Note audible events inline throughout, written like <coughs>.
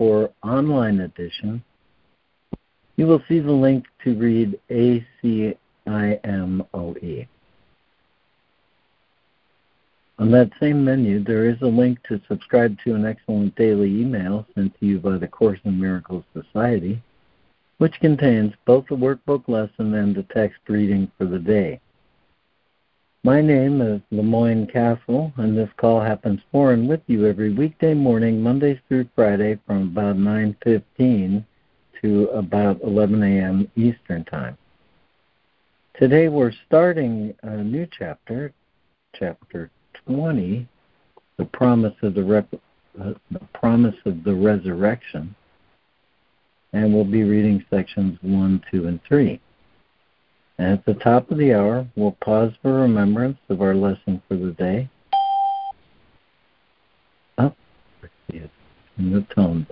for online edition, you will see the link to read ACIMOE. On that same menu, there is a link to subscribe to an excellent daily email sent to you by the Course in Miracles Society, which contains both the workbook lesson and the text reading for the day. My name is LeMoyne Castle, and this call happens for and with you every weekday morning, Mondays through Friday, from about 9:15 to about 11 a.m. Eastern Time. Today we're starting a new chapter, chapter 20, the promise of the, rep- uh, the promise of the resurrection, and we'll be reading sections 1, 2, and 3. At the top of the hour, we'll pause for remembrance of our lesson for the day. Oh, the tones.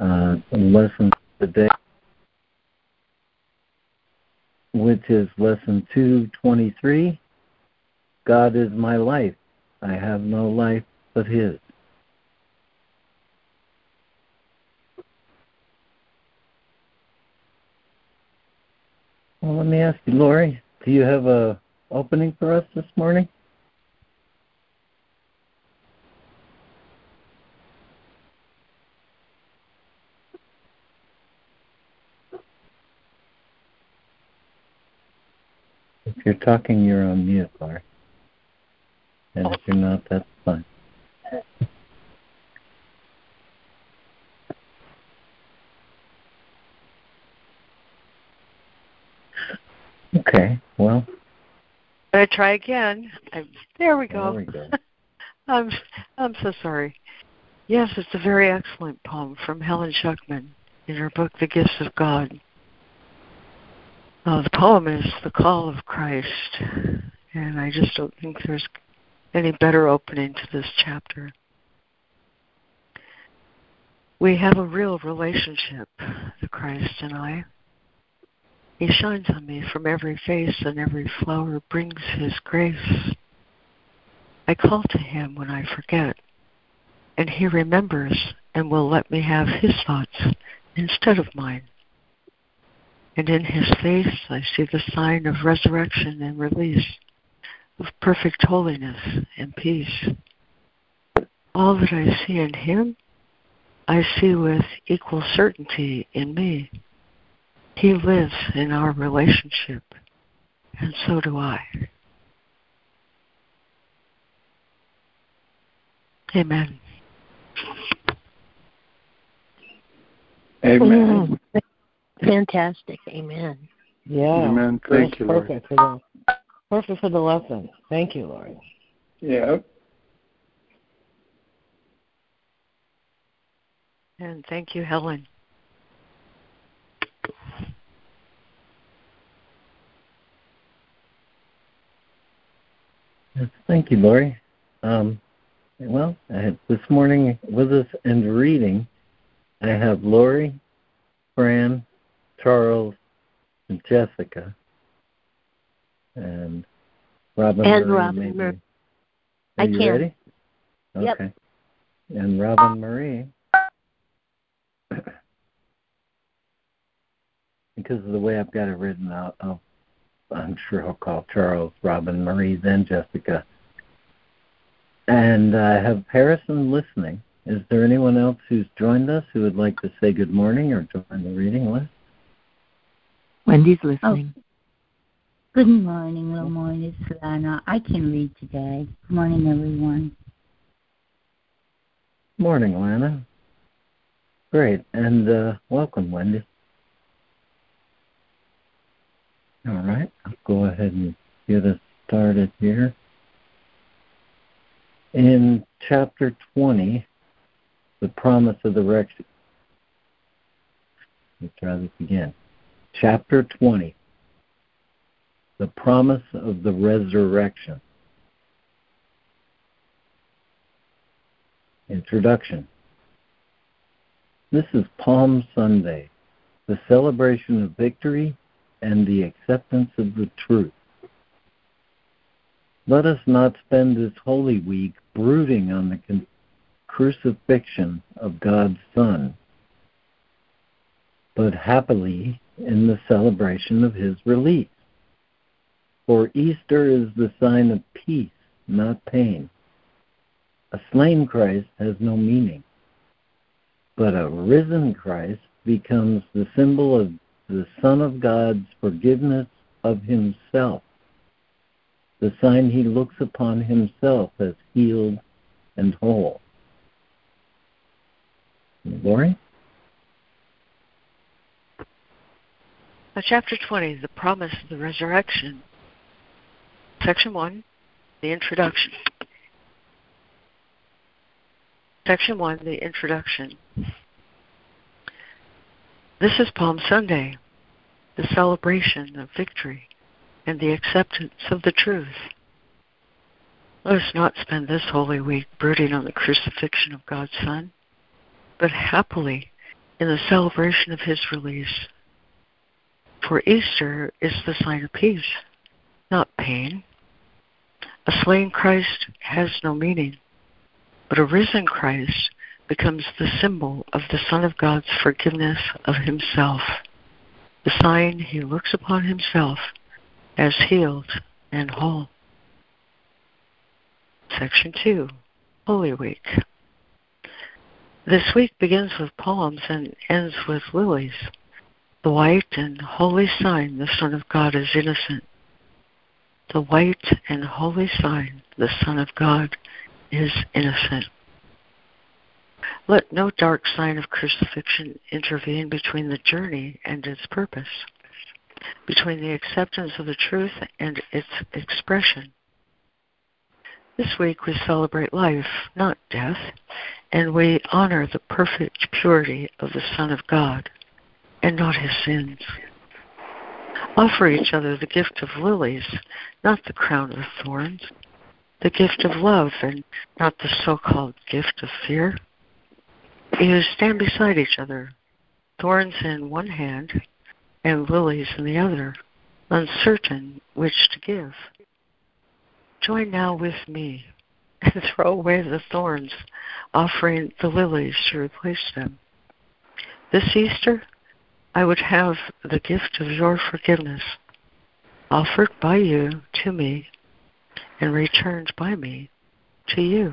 Uh, lesson for the day, which is lesson 223. God is my life. I have no life but His. Well, let me ask you, Lori, do you have a opening for us this morning? If you're talking, you're on mute, Lori. And if you're not, that's fine. Okay, well. I try again. I, there we go. There we go. <laughs> I'm I'm so sorry. Yes, it's a very excellent poem from Helen Schucman in her book The Gifts of God. Uh, the poem is The Call of Christ, and I just don't think there's any better opening to this chapter. We have a real relationship, the Christ and I. He shines on me from every face, and every flower brings His grace. I call to Him when I forget, and He remembers and will let me have His thoughts instead of mine. And in His face I see the sign of resurrection and release, of perfect holiness and peace. All that I see in Him, I see with equal certainty in me. He lives in our relationship, and so do I. Amen. Amen. Fantastic. Amen. Yeah. Amen. Thank you, perfect Lord. For the, perfect for the lesson. Thank you, Lord. Yeah. And thank you, Helen. Thank you, Lori. Um, well, this morning with us and reading, I have Lori, Fran, Charles, and Jessica, and Robin. And Marie, Robin maybe. Marie. Are I you can. ready? Yep. Okay. And Robin Marie. <coughs> because of the way I've got it written out, I'll, I'm sure he'll call Charles, Robin, Marie, then Jessica. And I have Harrison listening. Is there anyone else who's joined us who would like to say good morning or join the reading list? Wendy's listening. Oh. Good morning, LeMoyne. It's Lana. I can read today. Good morning, everyone. Morning, Lana. Great. And uh, welcome, Wendy. All right. I'll go ahead and get us started here. In chapter 20, the promise of the resurrection. Let's try this again. Chapter 20 The Promise of the Resurrection. Introduction This is Palm Sunday, the celebration of victory and the acceptance of the truth. Let us not spend this Holy Week brooding on the crucifixion of God's Son, but happily in the celebration of his release. For Easter is the sign of peace, not pain. A slain Christ has no meaning, but a risen Christ becomes the symbol of the Son of God's forgiveness of himself, the sign he looks upon himself as healed and whole. Lori? Chapter 20, the promise of the resurrection. Section 1, the introduction. Section 1, the introduction. This is Palm Sunday, the celebration of victory and the acceptance of the truth. Let us not spend this Holy Week brooding on the crucifixion of God's Son, but happily in the celebration of His release. For Easter is the sign of peace, not pain. A slain Christ has no meaning, but a risen Christ becomes the symbol of the Son of God's forgiveness of himself, the sign he looks upon himself as healed and whole. Section 2 Holy Week. This week begins with palms and ends with lilies. The white and holy sign the Son of God is innocent. The white and holy sign the Son of God is innocent. Let no dark sign of crucifixion intervene between the journey and its purpose, between the acceptance of the truth and its expression. This week we celebrate life, not death, and we honor the perfect purity of the Son of God and not his sins. Offer each other the gift of lilies, not the crown of thorns, the gift of love and not the so called gift of fear. You stand beside each other, thorns in one hand and lilies in the other, uncertain which to give. Join now with me and <laughs> throw away the thorns, offering the lilies to replace them. This Easter, I would have the gift of your forgiveness offered by you to me and returned by me to you.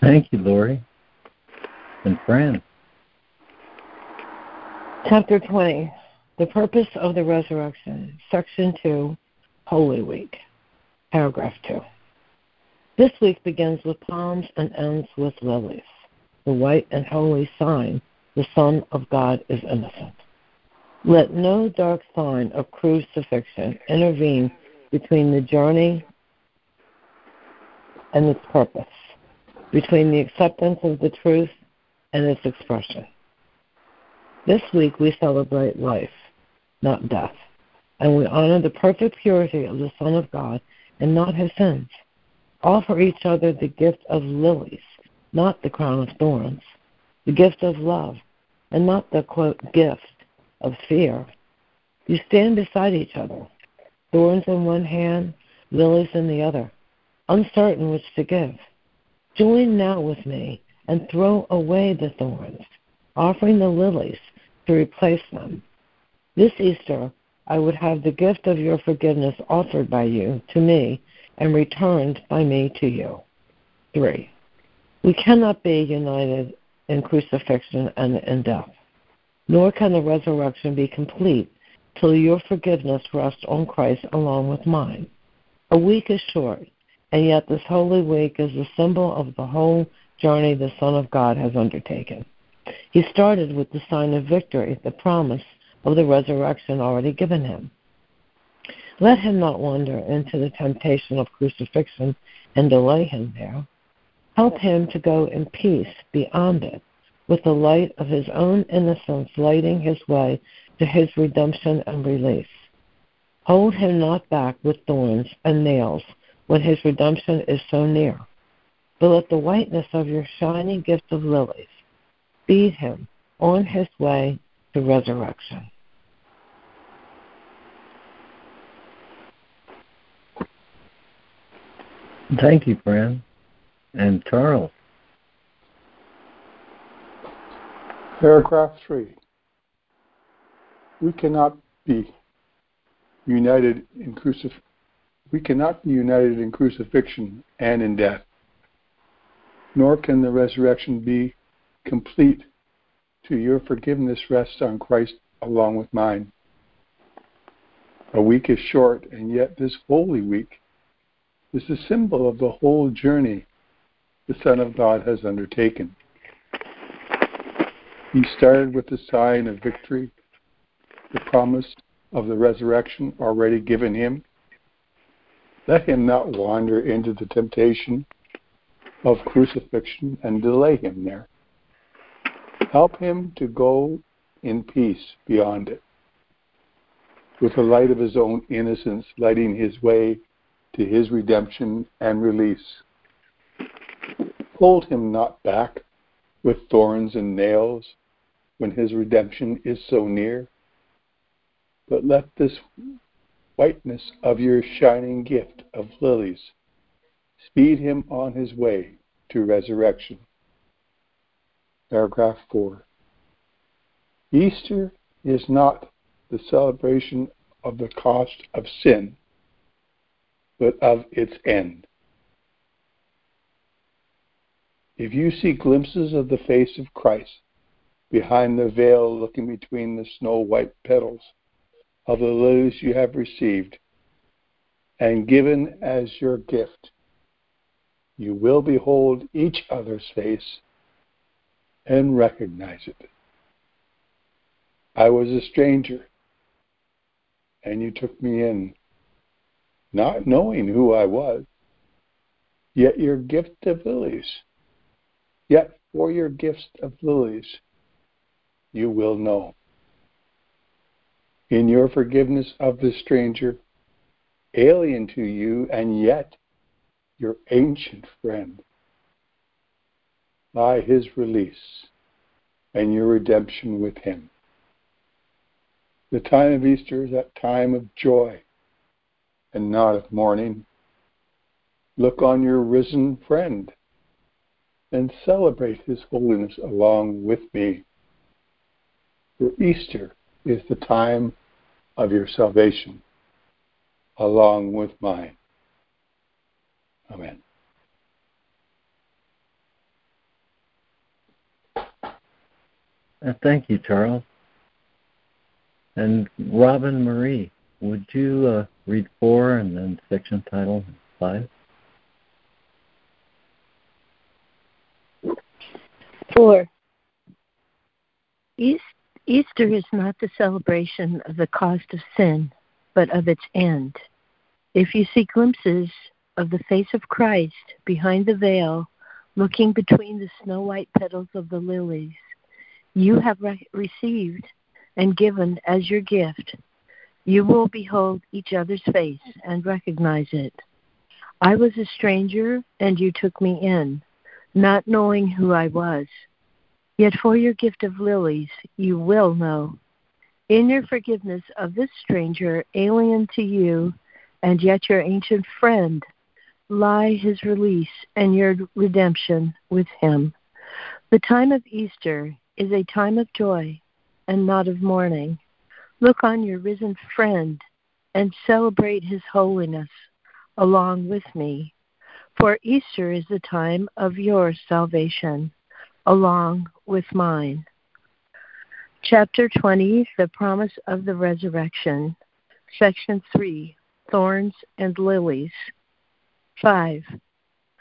Thank you, Lori. And Fran. Chapter 20 The Purpose of the Resurrection, Section 2, Holy Week, Paragraph 2. This week begins with palms and ends with lilies. The white and holy sign the Son of God is innocent. Let no dark sign of crucifixion intervene between the journey and its purpose between the acceptance of the truth and its expression. This week we celebrate life, not death, and we honor the perfect purity of the Son of God and not his sins. Offer each other the gift of lilies, not the crown of thorns, the gift of love, and not the quote gift of fear. You stand beside each other, thorns in one hand, lilies in the other, uncertain which to give. Join now with me and throw away the thorns, offering the lilies to replace them. This Easter, I would have the gift of your forgiveness offered by you to me and returned by me to you. 3. We cannot be united in crucifixion and in death, nor can the resurrection be complete till your forgiveness rests on Christ along with mine. A week is short, and yet this Holy Week is the symbol of the whole journey the Son of God has undertaken. He started with the sign of victory, the promise of the resurrection already given him. Let him not wander into the temptation of crucifixion and delay him there. Help him to go in peace beyond it, with the light of his own innocence lighting his way to his redemption and release. Hold him not back with thorns and nails when his redemption is so near, but let the whiteness of your shining gift of lilies speed him on his way to resurrection. Thank you, Fran. And Charles. Paragraph 3. We cannot be united in crucif- we cannot be united in crucifixion and in death, nor can the resurrection be complete to your forgiveness rests on Christ along with mine. A week is short, and yet this holy week is a symbol of the whole journey the Son of God has undertaken. He started with the sign of victory, the promise of the resurrection already given him. Let him not wander into the temptation of crucifixion and delay him there. Help him to go in peace beyond it, with the light of his own innocence lighting his way to his redemption and release. Hold him not back with thorns and nails when his redemption is so near, but let this whiteness of your shining gift of lilies speed him on his way to resurrection. Paragraph 4. Easter is not the celebration of the cost of sin, but of its end. If you see glimpses of the face of Christ behind the veil looking between the snow white petals of the lilies you have received and given as your gift, you will behold each other's face and recognize it. I was a stranger, and you took me in, not knowing who I was. Yet your gift of lilies, yet for your gift of lilies, you will know. In your forgiveness of the stranger, alien to you, and yet your ancient friend, by his release and your redemption with him. The time of Easter is that time of joy and not of mourning. Look on your risen friend and celebrate his holiness along with me. For Easter is the time of your salvation along with mine. Amen. Uh, thank you, Charles. And Robin Marie, would you uh, read four and then section title five? Four. Easter is not the celebration of the cost of sin, but of its end. If you see glimpses of the face of Christ behind the veil, looking between the snow white petals of the lilies, you have re- received and given as your gift, you will behold each other's face and recognize it. I was a stranger, and you took me in, not knowing who I was. Yet for your gift of lilies, you will know. In your forgiveness of this stranger, alien to you, and yet your ancient friend, lie his release and your redemption with him. The time of Easter is a time of joy and not of mourning. Look on your risen friend and celebrate his holiness along with me. For Easter is the time of your salvation along with mine. Chapter 20 The Promise of the Resurrection. Section 3 Thorns and Lilies. 5.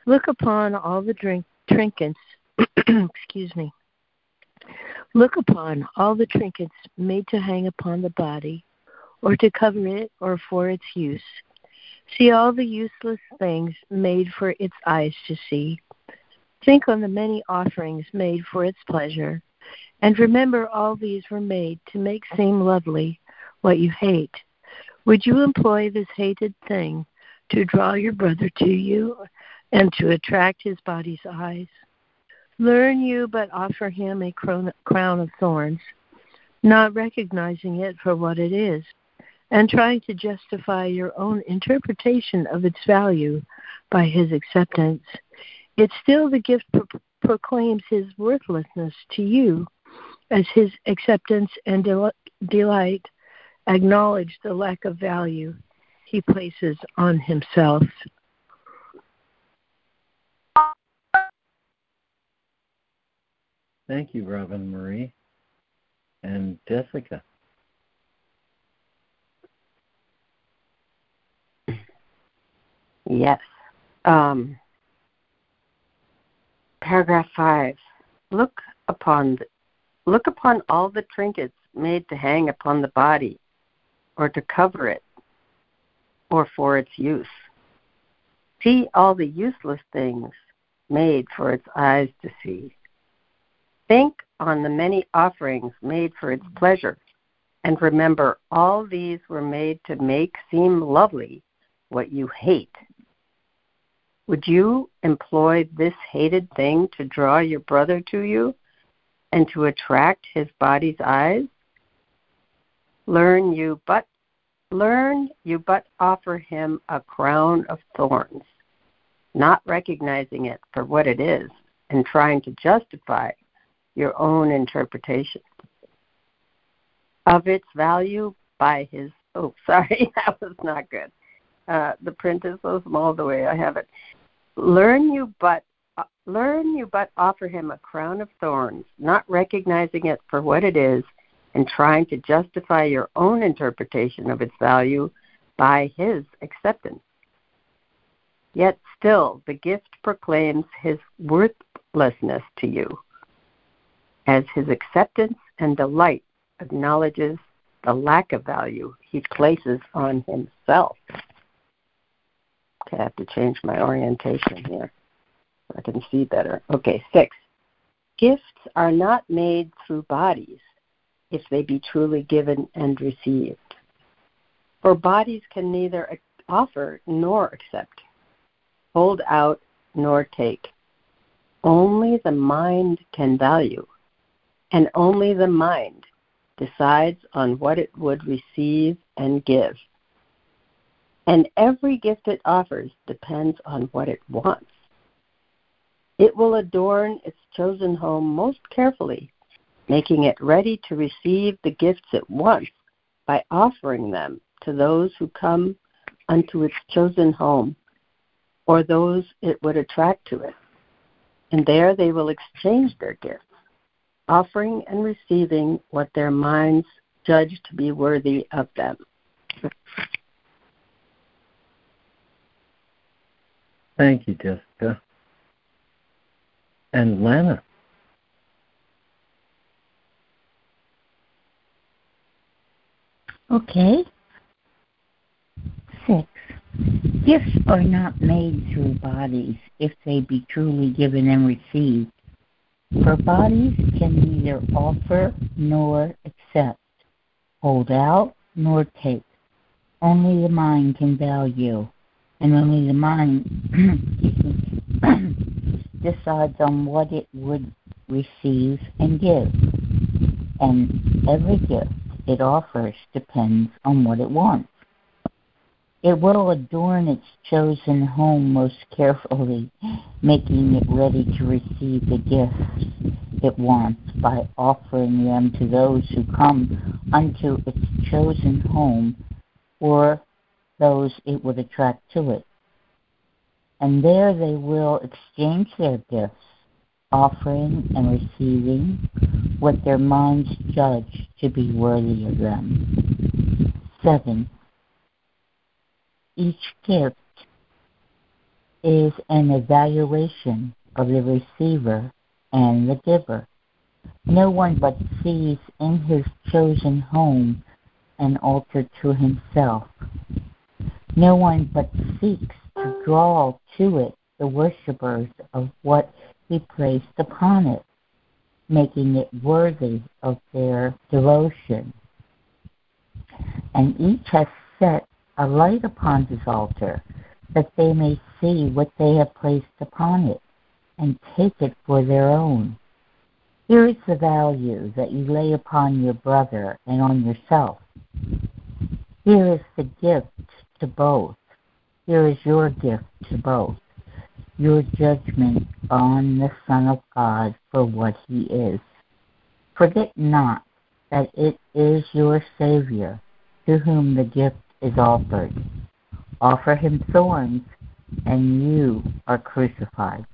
Look upon all the drink, trinkets, <clears throat> excuse me, Look upon all the trinkets made to hang upon the body, or to cover it, or for its use. See all the useless things made for its eyes to see. Think on the many offerings made for its pleasure, and remember all these were made to make seem lovely what you hate. Would you employ this hated thing to draw your brother to you and to attract his body's eyes? Learn you but offer him a crown of thorns, not recognizing it for what it is, and trying to justify your own interpretation of its value by his acceptance. Yet still the gift pro- proclaims his worthlessness to you as his acceptance and del- delight acknowledge the lack of value he places on himself. Thank you, Robin Marie and Jessica. Yes. Um, paragraph five. Look upon the, look upon all the trinkets made to hang upon the body, or to cover it, or for its use. See all the useless things made for its eyes to see. Think on the many offerings made for its pleasure, and remember all these were made to make seem lovely what you hate. Would you employ this hated thing to draw your brother to you and to attract his body's eyes? Learn you but learn you but offer him a crown of thorns, not recognizing it for what it is and trying to justify your own interpretation of its value by his oh <laughs> sorry that was not good uh, the print is so small the way i have it learn you but uh, learn you but offer him a crown of thorns not recognizing it for what it is and trying to justify your own interpretation of its value by his acceptance yet still the gift proclaims his worthlessness to you as his acceptance and delight acknowledges the lack of value he places on himself. Okay, I have to change my orientation here so I can see better. Okay, six. Gifts are not made through bodies if they be truly given and received. For bodies can neither offer nor accept, hold out nor take. Only the mind can value and only the mind decides on what it would receive and give. And every gift it offers depends on what it wants. It will adorn its chosen home most carefully, making it ready to receive the gifts it wants by offering them to those who come unto its chosen home or those it would attract to it. And there they will exchange their gifts offering and receiving what their minds judge to be worthy of them. Thank you, Jessica. And Lana. Okay. Six. Gifts are not made through bodies if they be truly given and received for bodies can neither offer nor accept, hold out nor take. Only the mind can value, and only the mind decides on what it would receive and give. And every gift it offers depends on what it wants. It will adorn its chosen home most carefully, making it ready to receive the gifts it wants by offering them to those who come unto its chosen home or those it would attract to it. And there they will exchange their gifts, offering and receiving what their minds judge to be worthy of them. 7 each gift is an evaluation of the receiver and the giver. No one but sees in his chosen home an altar to himself. No one but seeks to draw to it the worshippers of what he placed upon it, making it worthy of their devotion. And each has set a light upon his altar, that they may see what they have placed upon it, and take it for their own. Here is the value that you lay upon your brother and on yourself. Here is the gift to both. Here is your gift to both. Your judgment on the Son of God for what he is. Forget not that it is your Savior to whom the gift is offered. Offer him thorns, and you are crucified.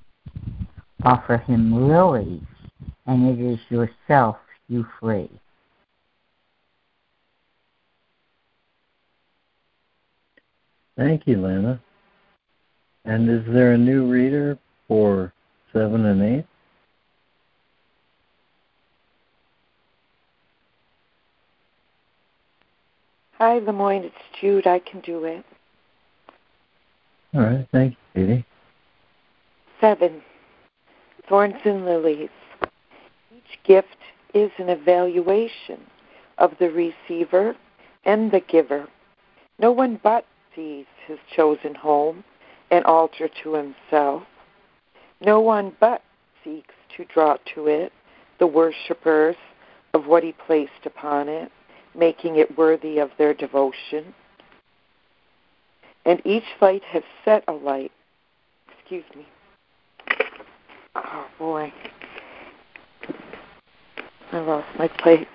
Offer him lilies, and it is yourself you free. Thank you, Lana. And is there a new reader for 7 and 8? Hi, LeMoyne. It's Jude. I can do it. All right. Thank you, Katie. Seven. Thorns and lilies. Each gift is an evaluation of the receiver and the giver. No one but sees his chosen home and altar to himself. No one but seeks to draw to it the worshippers of what he placed upon it making it worthy of their devotion. And each light has set a light. Excuse me. Oh boy. I lost my place.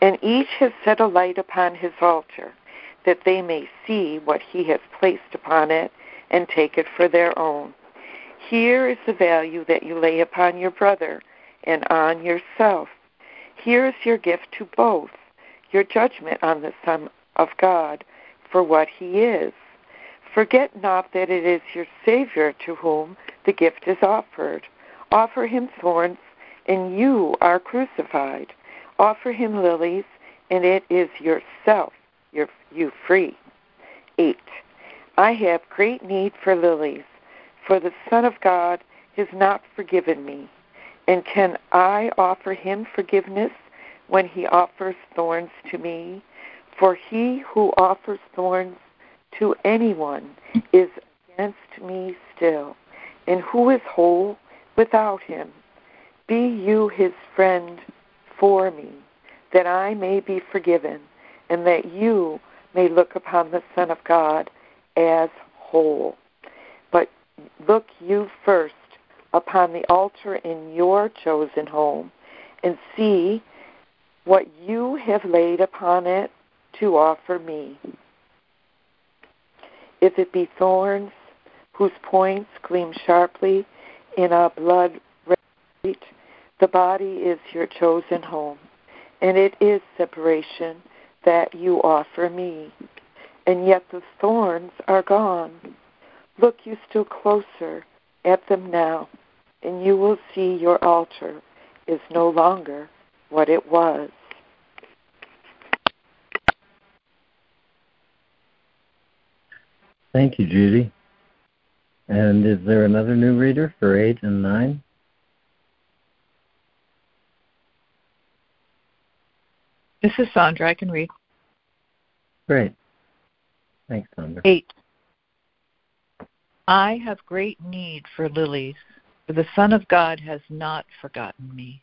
And each has set a light upon his altar, that they may see what he has placed upon it and take it for their own. Here is the value that you lay upon your brother and on yourself. Here is your gift to both your judgment on the Son of God for what he is. Forget not that it is your Savior to whom the gift is offered. Offer him thorns, and you are crucified. Offer him lilies, and it is yourself you're, you free. 8. I have great need for lilies, for the Son of God has not forgiven me. And can I offer him forgiveness when he offers thorns to me. For he who offers thorns to anyone is against me still. And who is whole without him? Be you his friend for me, that I may be forgiven, and that you may look upon the Son of God as whole. But look you first upon the altar in your chosen home, and see what you have laid upon it to offer me. If it be thorns whose points gleam sharply in a blood red light, the body is your chosen home, and it is separation that you offer me. And yet the thorns are gone. Look you still closer at them now, and you will see your altar is no longer what it was. Thank you, Judy. And is there another new reader for 8 and 9? This is Sandra. I can read. Great. Thanks, Sandra. 8. I have great need for lilies, for the Son of God has not forgotten me.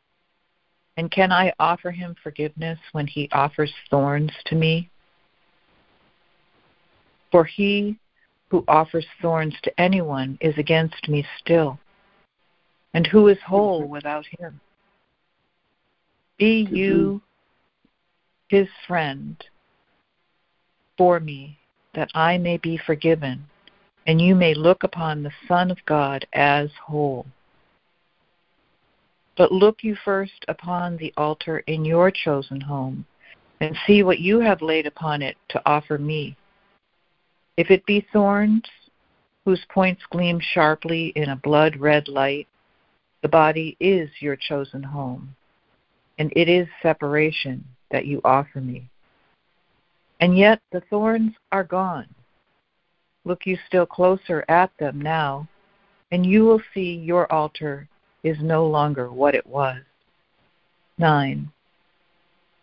And can I offer him forgiveness when he offers thorns to me? For he who offers thorns to anyone is against me still. And who is whole without him? Be you his friend for me, that I may be forgiven, and you may look upon the Son of God as whole. But look you first upon the altar in your chosen home, and see what you have laid upon it to offer me if it be thorns, whose points gleam sharply in a blood red light, the body is your chosen home, and it is separation that you offer me. And yet the thorns are gone. Look you still closer at them now, and you will see your altar is no longer what it was. 9.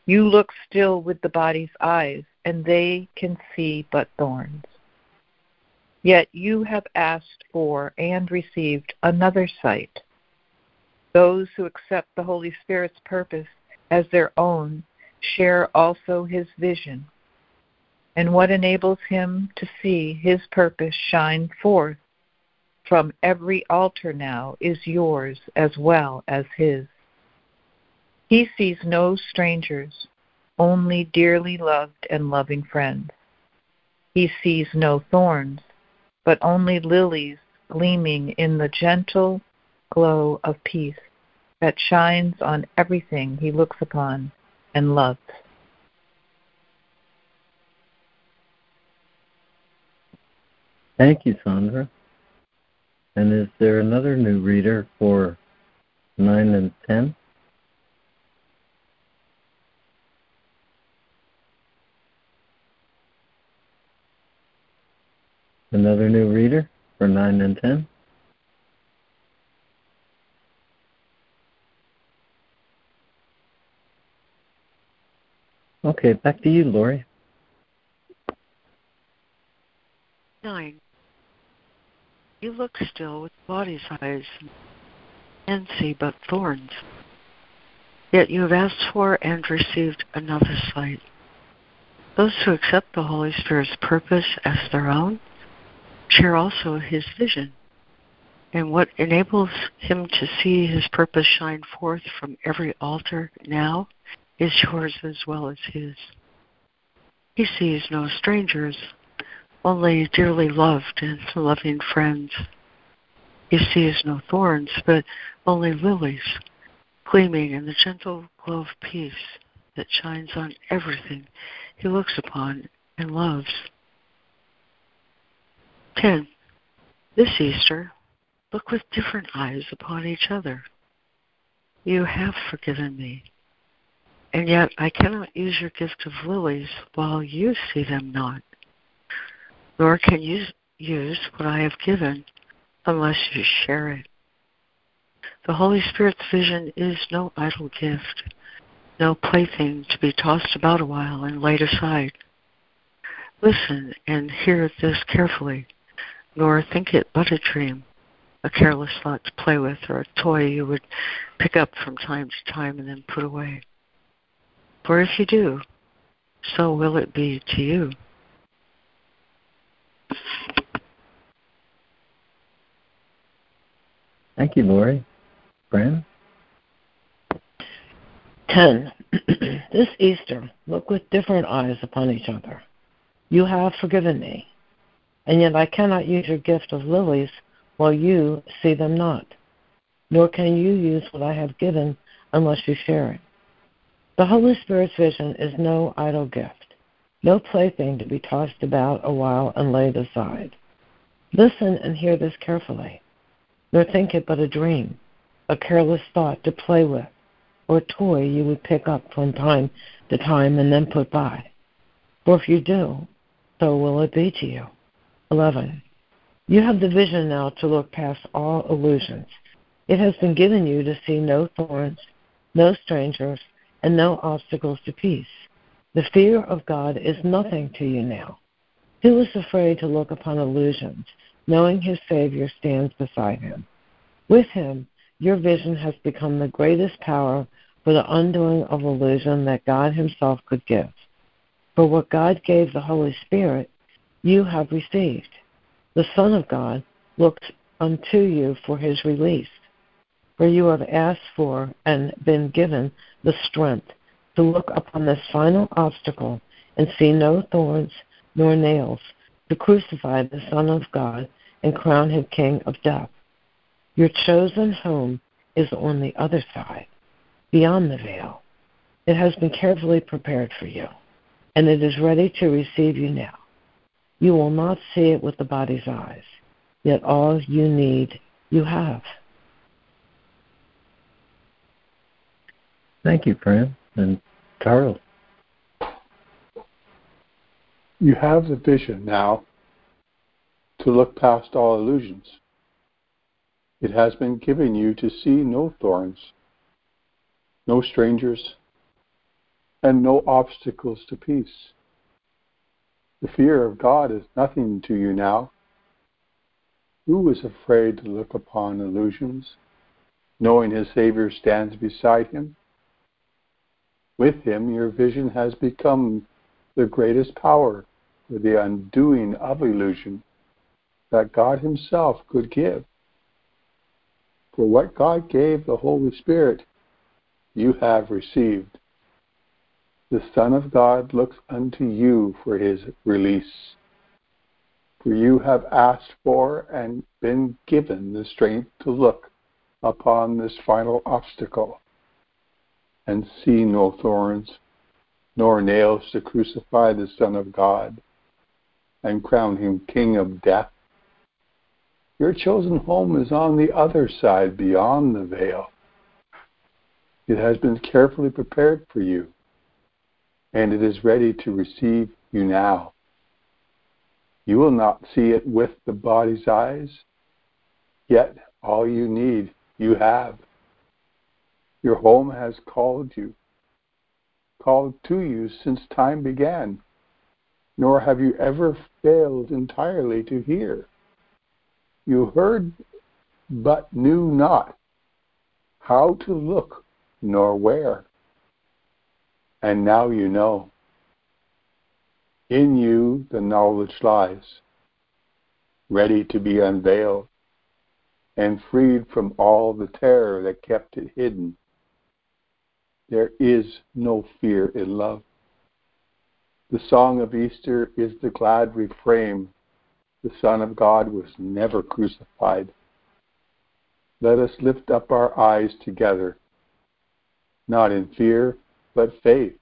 You look still with the body's eyes, and they can see but thorns. Yet you have asked for and received another sight. Those who accept the Holy Spirit's purpose as their own share also his vision. And what enables him to see his purpose shine forth from every altar now is yours as well as his. He sees no strangers, only dearly loved and loving friends. He sees no thorns, but only lilies gleaming in the gentle glow of peace that shines on everything he looks upon and loves. Thank you, Sandra. And is there another new reader for 9 and 10? Another new reader for 9 and 10? Okay, back to you, Lori. Nine. You look still with body's eyes and see but thorns. Yet you have asked for and received another sight. Those who accept the Holy Spirit's purpose as their own share also his vision. And what enables him to see his purpose shine forth from every altar now is yours as well as his. He sees no strangers, only dearly loved and loving friends. He sees no thorns, but only lilies, gleaming in the gentle glow of peace that shines on everything he looks upon and loves. 10. This Easter, look with different eyes upon each other. You have forgiven me, and yet I cannot use your gift of lilies while you see them not, nor can you use what I have given unless you share it. The Holy Spirit's vision is no idle gift, no plaything to be tossed about a while and laid aside. Listen and hear this carefully nor think it but a dream, a careless thought to play with, or a toy you would pick up from time to time and then put away. For if you do, so will it be to you. Thank you, Lori. Fran? 10. <clears throat> this Easter, look with different eyes upon each other. You have forgiven me and yet I cannot use your gift of lilies while you see them not, nor can you use what I have given unless you share it. The Holy Spirit's vision is no idle gift, no plaything to be tossed about a while and laid aside. Listen and hear this carefully, nor think it but a dream, a careless thought to play with, or a toy you would pick up from time to time and then put by. For if you do, so will it be to you. 11. You have the vision now to look past all illusions. It has been given you to see no thorns, no strangers, and no obstacles to peace. The fear of God is nothing to you now. Who is afraid to look upon illusions, knowing his Savior stands beside him? With him, your vision has become the greatest power for the undoing of illusion that God himself could give. For what God gave the Holy Spirit, you have received. The Son of God looks unto you for his release. For you have asked for and been given the strength to look upon this final obstacle and see no thorns nor nails, to crucify the Son of God and crown him King of death. Your chosen home is on the other side, beyond the veil. It has been carefully prepared for you, and it is ready to receive you now. You will not see it with the body's eyes, yet all you need, you have. Thank you, Fran. And Charles. You have the vision now to look past all illusions. It has been given you to see no thorns, no strangers, and no obstacles to peace. The fear of God is nothing to you now. Who is afraid to look upon illusions, knowing his Savior stands beside him? With him, your vision has become the greatest power the undoing of illusion that God Himself could give. For what God gave the Holy Spirit, you have received. The Son of God looks unto you for His release. For you have asked for and been given the strength to look upon this final obstacle and see no thorns, nor nails to crucify the Son of God and crown him King of death. Your chosen home is on the other side, beyond the veil. It has been carefully prepared for you, and it is ready to receive you now. You will not see it with the body's eyes, yet all you need, you have. Your home has called you, called to you since time began, nor have you ever failed entirely to hear. You heard, but knew not how to look nor where. And now you know. In you the knowledge lies, ready to be unveiled and freed from all the terror that kept it hidden there is no fear in love. The song of Easter is the glad refrain the Son of God was never crucified. Let us lift up our eyes together, not in fear, but faith.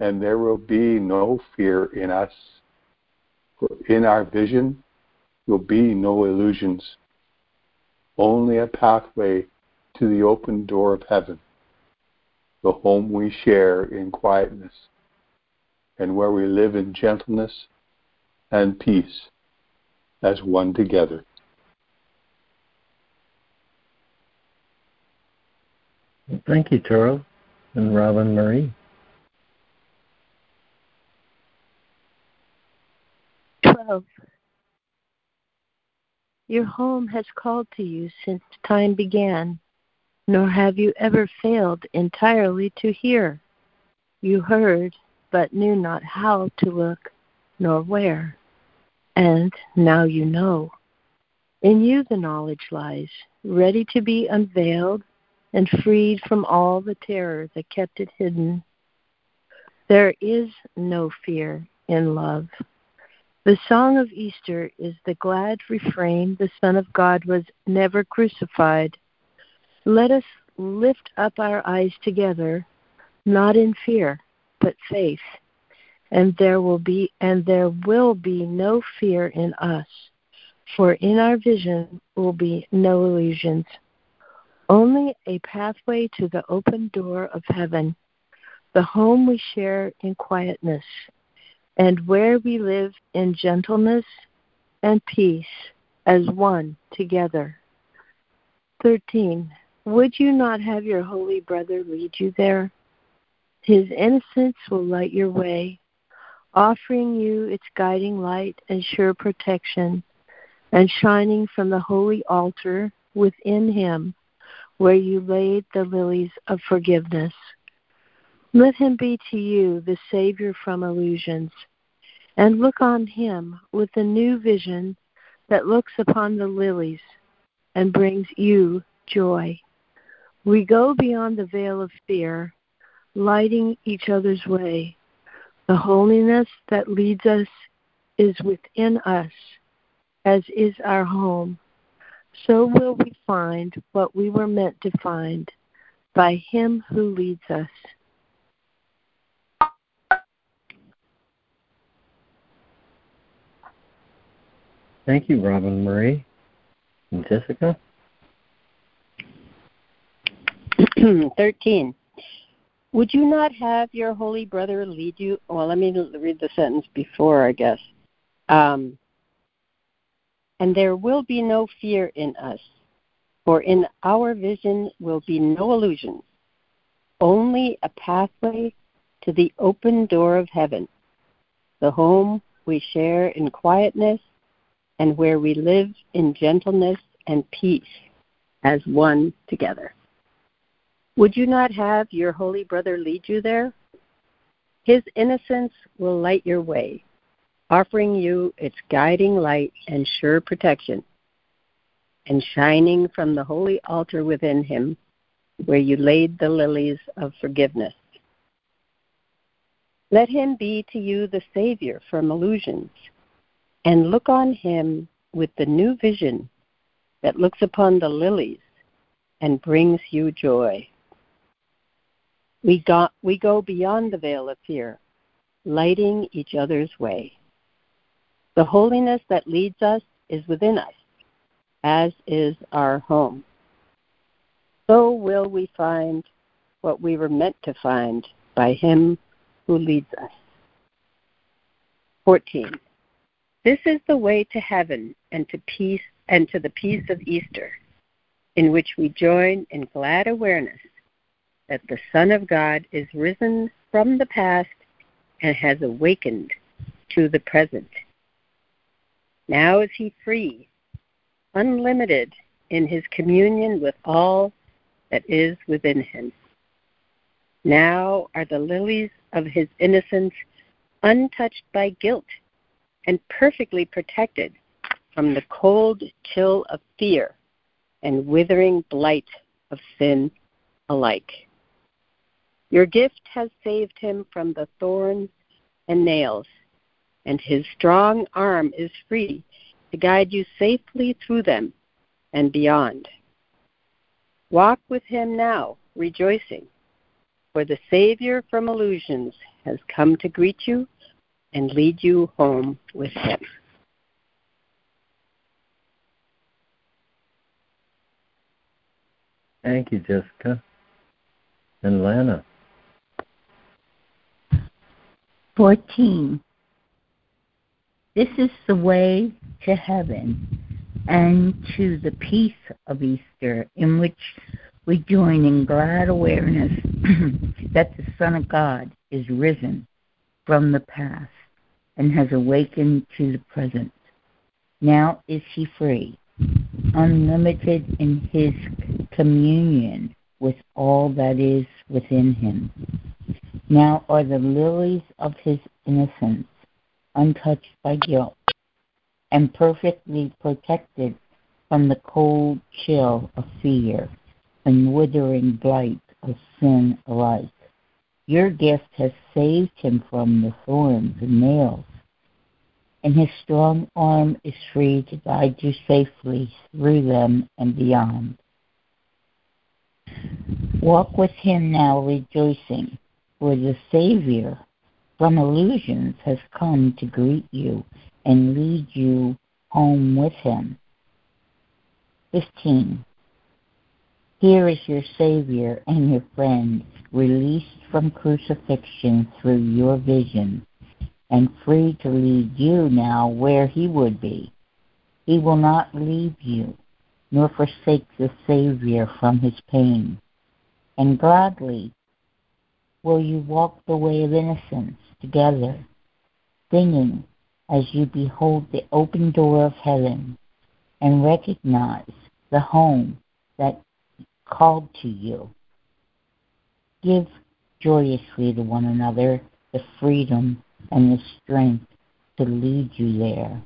And there will be no fear in us, for in our vision will be no illusions, only a pathway to the open door of heaven the home we share in quietness, and where we live in gentleness and peace as one together. Thank you, Charles and Robin Marie. Twelve. Your home has called to you since time began nor have you ever failed entirely to hear. You heard, but knew not how to look nor where. And now you know. In you the knowledge lies, ready to be unveiled and freed from all the terror that kept it hidden. There is no fear in love. The song of Easter is the glad refrain the Son of God was never crucified let us lift up our eyes together, not in fear, but faith. And there will be and there will be no fear in us, for in our vision will be no illusions. Only a pathway to the open door of heaven, the home we share in quietness, and where we live in gentleness and peace as one together. 13. Would you not have your holy brother lead you there? His innocence will light your way, offering you its guiding light and sure protection, and shining from the holy altar within him where you laid the lilies of forgiveness. Let him be to you the Savior from illusions, and look on him with a new vision that looks upon the lilies and brings you joy. We go beyond the veil of fear, lighting each other's way. The holiness that leads us is within us, as is our home. So will we find what we were meant to find by Him who leads us. Thank you, Robin Marie. And Jessica? <clears throat> 13. Would you not have your holy brother lead you? Well, let me read the sentence before, I guess. Um, and there will be no fear in us, For in our vision will be no illusions, only a pathway to the open door of heaven, the home we share in quietness and where we live in gentleness and peace as one together. Would you not have your holy brother lead you there? His innocence will light your way, offering you its guiding light and sure protection, and shining from the holy altar within him where you laid the lilies of forgiveness. Let him be to you the Savior from illusions, and look on him with the new vision that looks upon the lilies and brings you joy. We go, we go beyond the veil of fear, lighting each other's way. The holiness that leads us is within us, as is our home. So will we find what we were meant to find by Him who leads us. 14. This is the way to heaven and to peace and to the peace of Easter, in which we join in glad awareness that the Son of God is risen from the past and has awakened to the present. Now is he free, unlimited in his communion with all that is within him. Now are the lilies of his innocence untouched by guilt and perfectly protected from the cold chill of fear and withering blight of sin alike. Your gift has saved him from the thorns and nails, and his strong arm is free to guide you safely through them and beyond. Walk with him now, rejoicing, for the Savior from illusions has come to greet you and lead you home with him. Thank you, Jessica. And Lana. 14. This is the way to heaven and to the peace of Easter, in which we join in glad awareness <clears throat> that the Son of God is risen from the past and has awakened to the present. Now is he free, unlimited in his communion with all that is within him. Now are the lilies of his innocence untouched by guilt and perfectly protected from the cold chill of fear and withering blight of sin alike. Your gift has saved him from the thorns and nails, and his strong arm is free to guide you safely through them and beyond. Walk with him now rejoicing, for the Savior from illusions has come to greet you and lead you home with him. 15. Here is your Savior and your friend, released from crucifixion through your vision, and free to lead you now where he would be. He will not leave you, nor forsake the Savior from his pain. And gladly will you walk the way of innocence together, singing as you behold the open door of heaven and recognize the home that called to you. Give joyously to one another the freedom and the strength to lead you there.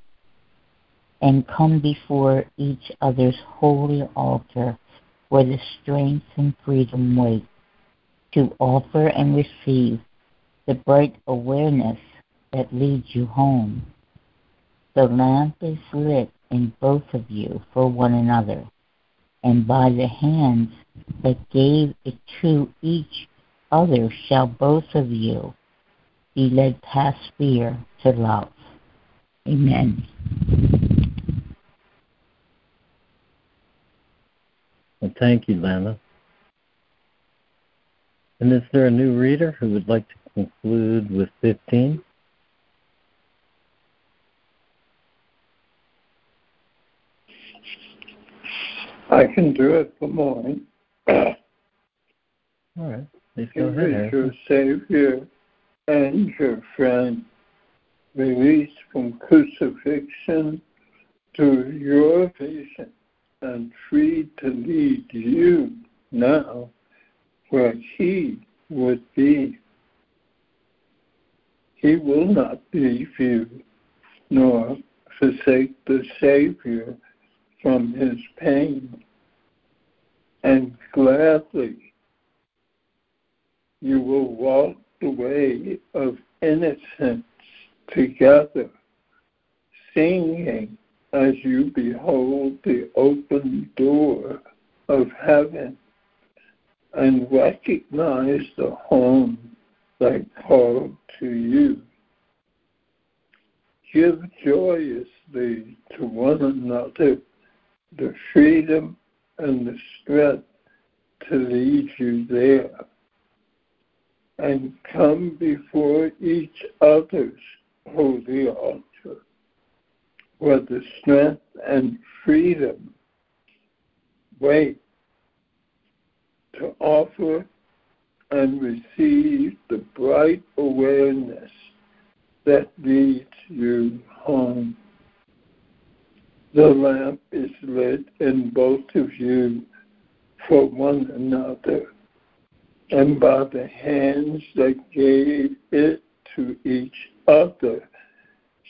And come before each other's holy altar where the strength and freedom wait to offer and receive the bright awareness that leads you home. The lamp is lit in both of you for one another, and by the hands that gave it to each other shall both of you be led past fear to love. Amen. Well, thank you, Lana. And is there a new reader who would like to conclude with 15? I can do it. Good morning. All right. Please go ahead. your Savior and your friend, released from crucifixion to your vision and free to lead you now where he would be. He will not leave you nor forsake the Savior from his pain. And gladly you will walk the way of innocence together, singing as you behold the open door of heaven and recognize the home that called to you. Give joyously to one another the freedom and the strength to lead you there. And come before each other's holy altar, where the strength and freedom wait to offer and receive the bright awareness that leads you home. The lamp is lit in both of you for one another, and by the hands that gave it to each other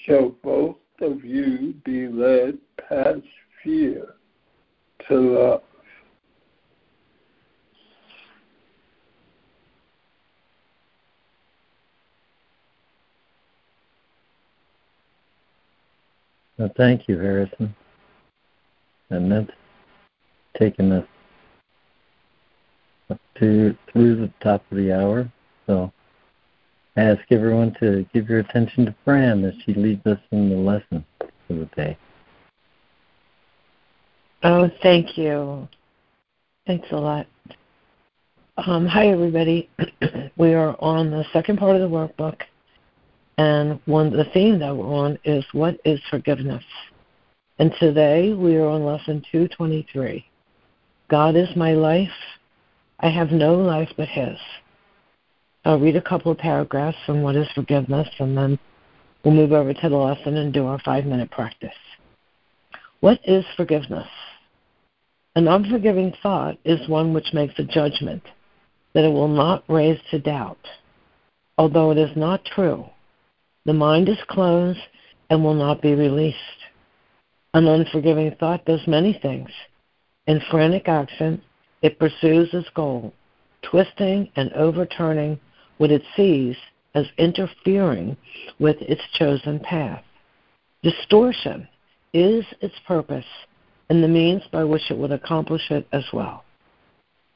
shall both of you be led past fear to love. Well, thank you, Harrison. And that's taken us to through the top of the hour. So I ask everyone to give your attention to Fran as she leads us in the lesson for the day. Oh, thank you. Thanks a lot. Um, hi, everybody. <clears throat> we are on the second part of the workbook, and one the theme that we're on is what is forgiveness. And today we are on lesson 223. God is my life. I have no life but His. I'll read a couple of paragraphs from what is forgiveness, and then we'll move over to the lesson and do our five minute practice. What is forgiveness? An unforgiving thought is one which makes a judgment that it will not raise to doubt, although it is not true the mind is closed and will not be released. An unforgiving thought does many things. In frantic action, it pursues its goal, twisting and overturning what it sees as interfering with its chosen path. Distortion is its purpose and the means by which it would accomplish it as well.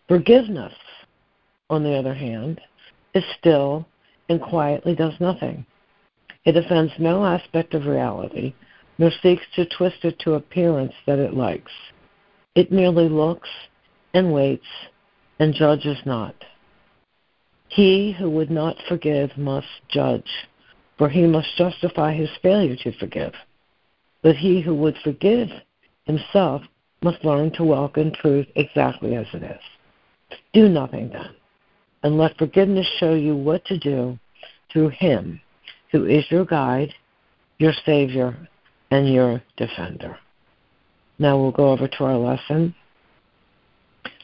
Forgiveness, on the other hand, is still and quietly does nothing. It offends no aspect of reality, nor seeks to twist it to appearance that it likes. It merely looks and waits and judges not. He who would not forgive must judge, for he must justify his failure to forgive. But he who would forgive himself must learn to welcome truth exactly as it is. Do nothing then, and let forgiveness show you what to do through him who is your guide, your Savior, and your defender. Now we'll go over to our lesson.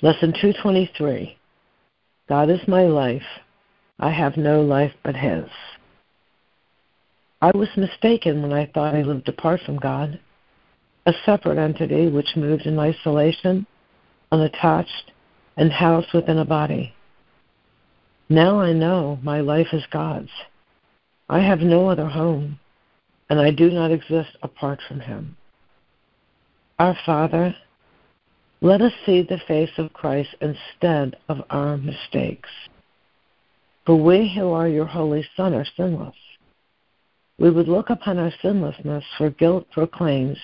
Lesson 223 God is my life. I have no life but His. I was mistaken when I thought I lived apart from God, a separate entity which moved in isolation, unattached, and housed within a body. Now I know my life is God's I have no other home, and I do not exist apart from him. Our Father, let us see the face of Christ instead of our mistakes. For we who are your Holy Son are sinless. We would look upon our sinlessness, for guilt proclaims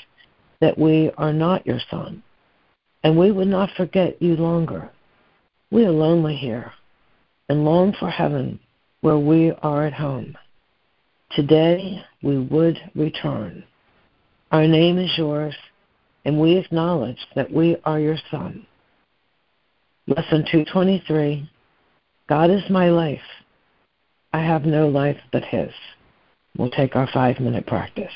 that we are not your Son, and we would not forget you longer. We are lonely here and long for heaven where we are at home. Today we would return. Our name is yours, and we acknowledge that we are your son. Lesson 223 God is my life. I have no life but His. We'll take our five minute practice.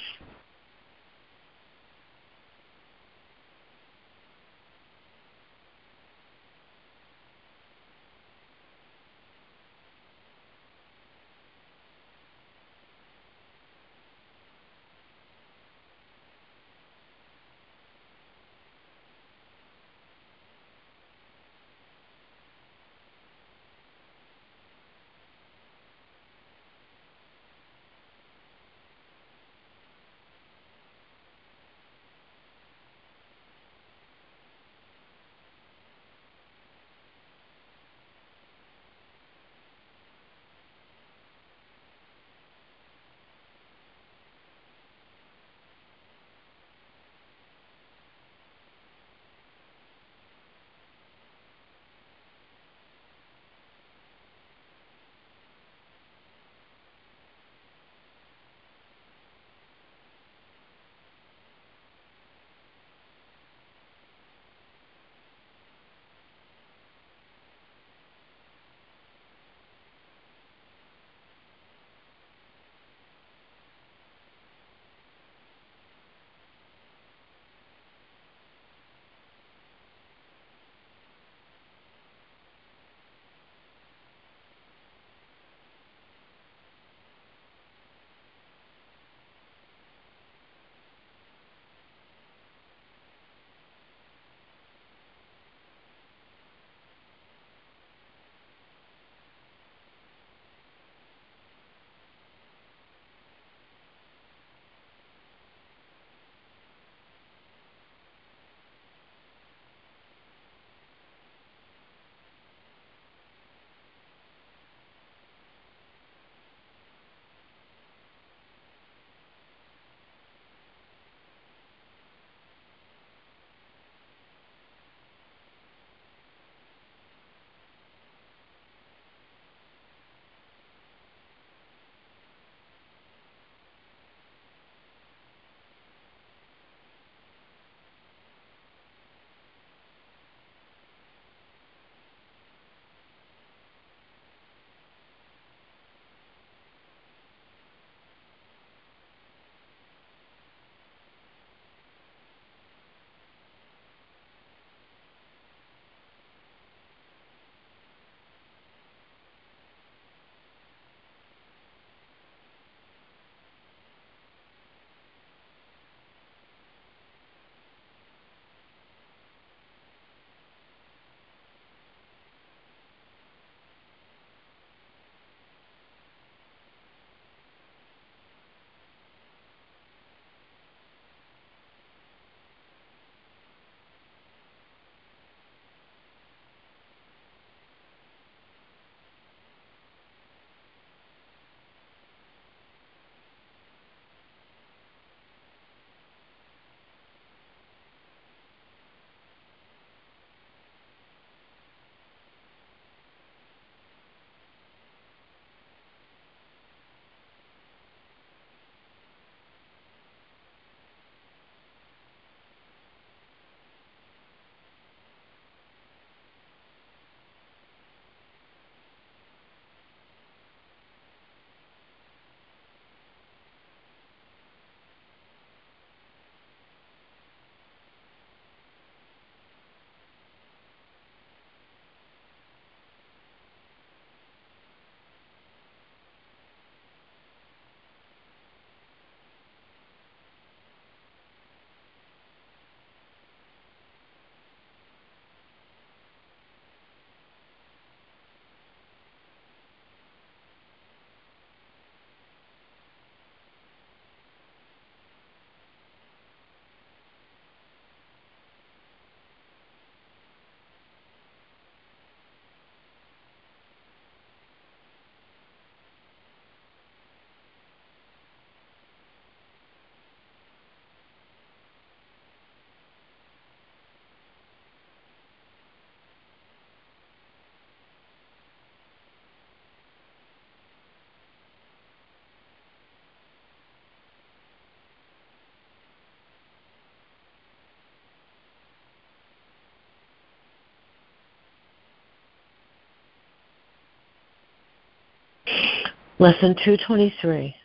Lesson 223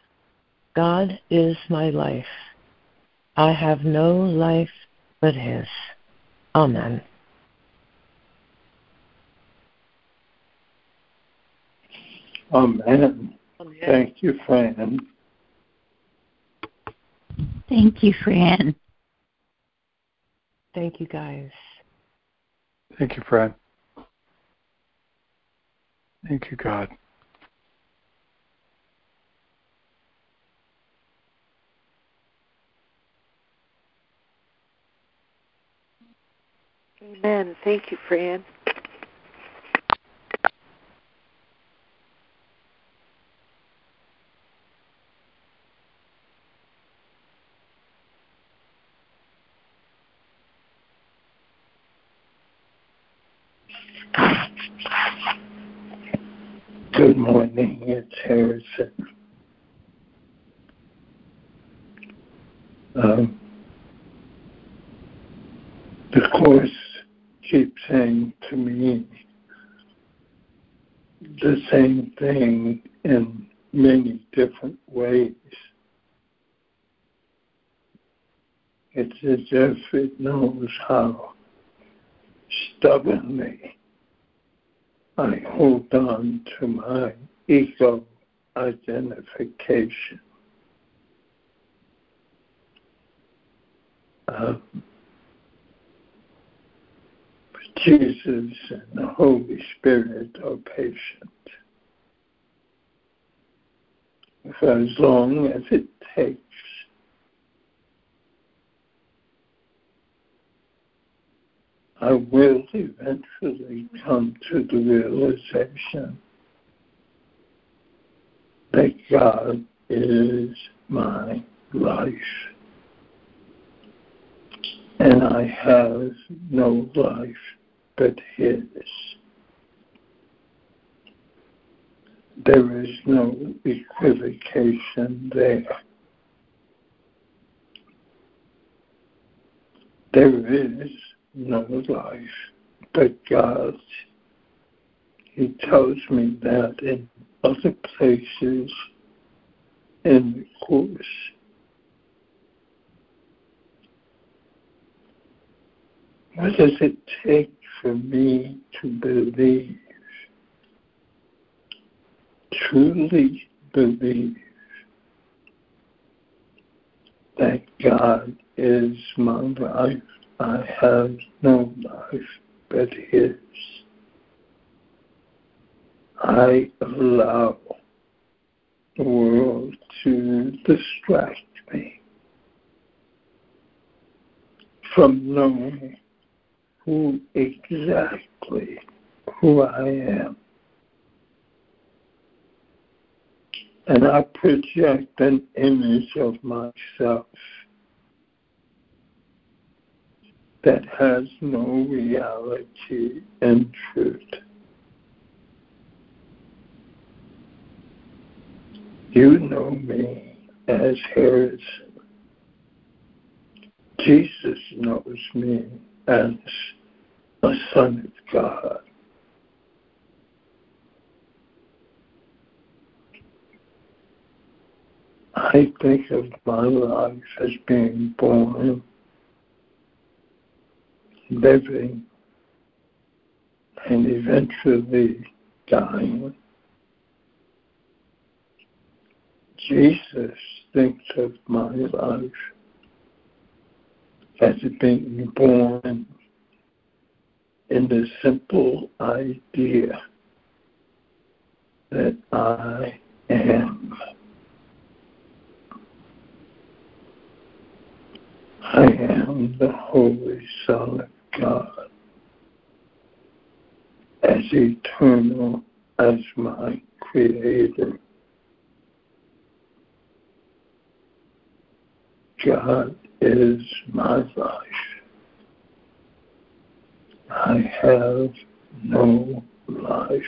God is my life. I have no life but His. Amen. Amen. Thank you, Fran. Thank you, Fran. Thank you, guys. Thank you, Fran. Thank you, God. Amen. Thank you, Fran. Good morning, it's Harrison. Um, the Course keeps saying to me the same thing in many different ways. It's as if it knows how stubbornly I hold on to my ego identification. Um, Jesus and the Holy Spirit are patient. For as long as it takes, I will eventually come to the realization that God is my life. And I have no life but His. There is no equivocation there. There is no life but God's. He tells me that in other places in the Course. What does it take for me to believe, truly believe, that God is my life? I have no life but His. I allow the world to distract me from knowing who exactly who I am. And I project an image of myself that has no reality and truth. You know me as Harrison. Jesus knows me as a son of God. I think of my life as being born, living, and eventually dying. Jesus thinks of my life as being born in the simple idea that I am. I am the Holy Son of God, as eternal as my Creator. God is my life. I have no life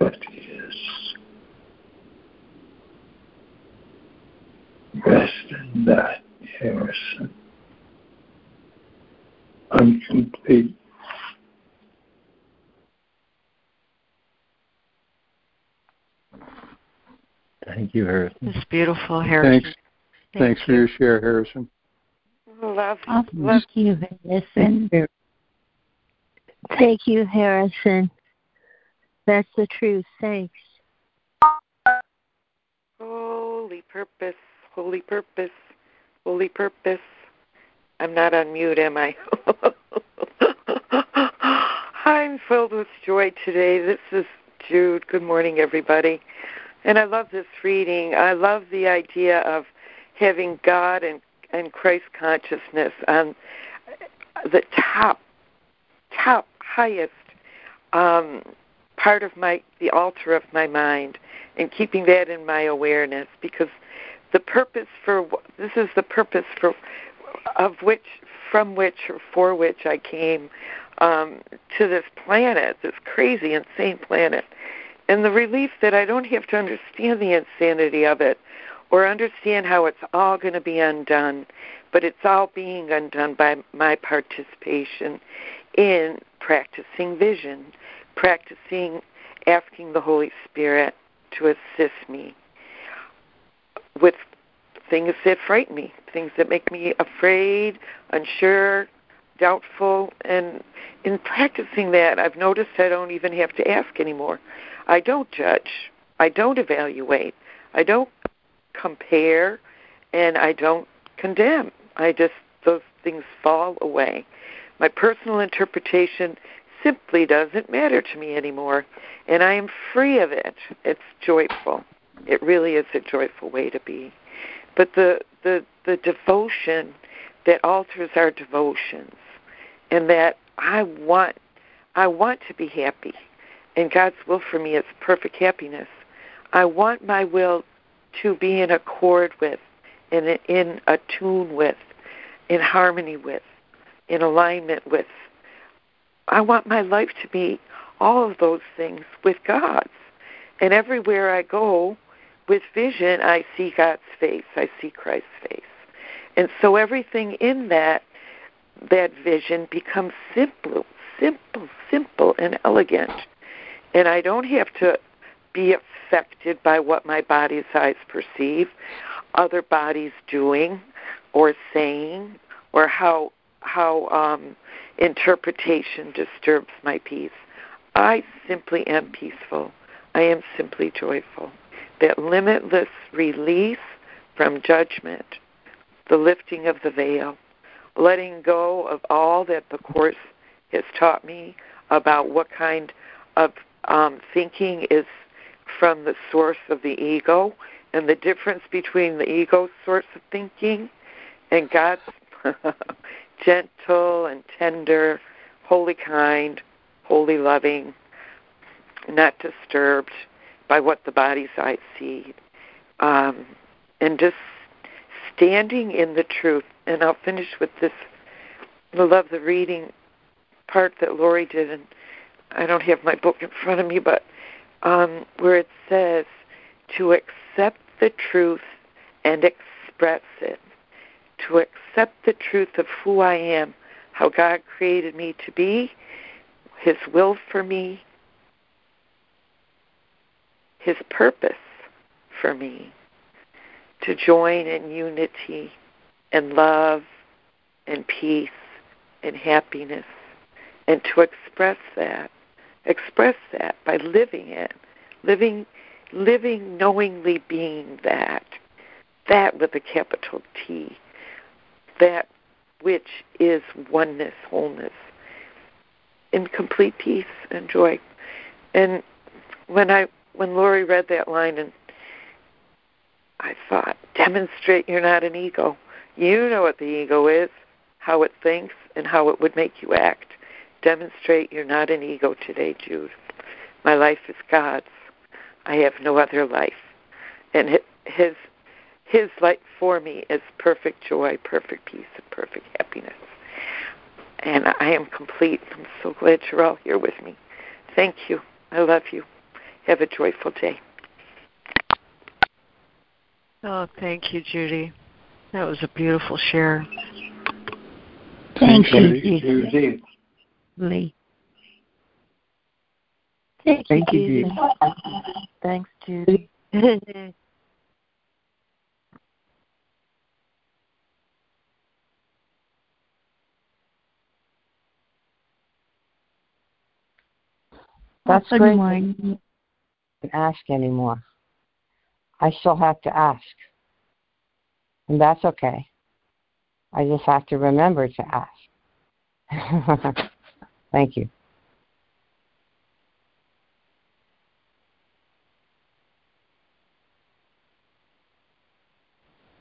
but His. Rest in that, Harrison. I'm complete. Thank you, Harrison. It's beautiful, Harrison. Thanks. Thanks for your share, Harrison. Love, Oh, love thank you, Harrison. Thank you, Harrison. That's the truth. Thanks. holy purpose, holy purpose, holy purpose. I'm not on mute, am I? <laughs> I'm filled with joy today. This is Jude. Good morning, everybody. And I love this reading. I love the idea of having God and, and Christ consciousness on the top, top, highest um, part of my the altar of my mind, and keeping that in my awareness because the purpose for this is the purpose for of which from which or for which I came um, to this planet, this crazy, insane planet, and the relief that I don't have to understand the insanity of it or understand how it's all going to be undone, but it's all being undone by my participation in practicing vision, practicing asking the Holy Spirit to assist me with things that frighten me, things that make me afraid, unsure, doubtful. And in practicing that, I've noticed I don't even have to ask anymore. I don't judge. I don't evaluate. I don't compare. And I don't condemn. I just, those things fall away. My personal interpretation simply doesn't matter to me anymore. And I am free of it. It's joyful. It really is a joyful way to be. But the, the, the devotion that alters our devotions and that I want I want to be happy and God's will for me is perfect happiness. I want my will to be in accord with, in in attune with, in harmony with, in alignment with. I want my life to be all of those things with God's. And everywhere I go with vision, I see God's face. I see Christ's face. And so everything in that that vision becomes simple, simple, simple and elegant. And I don't have to be affected by what my body's eyes perceive, other bodies doing or saying, or how how um, interpretation disturbs my peace. I simply am peaceful. I am simply joyful. That limitless release from judgment, the lifting of the veil, letting go of all that the Course has taught me about what kind of um, thinking is from the source of the ego and the difference between the ego's source of thinking and God's <laughs> gentle and tender, holy kind, holy loving, not disturbed by what the body's eyes see. Um, and just standing in the truth. And I'll finish with this. I love the reading part that Lori did, and I don't have my book in front of me, but um, where it says to accept the truth and express it, to accept the truth of who I am, how God created me to be, His will for me, His purpose for me, to join in unity and love and peace and happiness, and to express that express that by living it, living, living knowingly being that, that with a capital T, that which is oneness, wholeness, in complete peace and joy. And when I when Lori read that line and I thought, demonstrate you're not an ego. You know what the ego is, how it thinks, and how it would make you act demonstrate you're not an ego today, Jude. My life is God's. I have no other life. And his his light for me is perfect joy, perfect peace, and perfect happiness. And I am complete. I'm so glad you're all here with me. Thank you. I love you. Have a joyful day. Oh, thank you, Judy. That was a beautiful share. Thank, thank you, Judy. Judy. Lee. Thank, thank you, Judy. Judy. Thanks, Judy. <laughs> That's great. Anymore. Ask anymore. I still have to ask. And that's okay. I just have to remember to ask. <laughs> Thank you.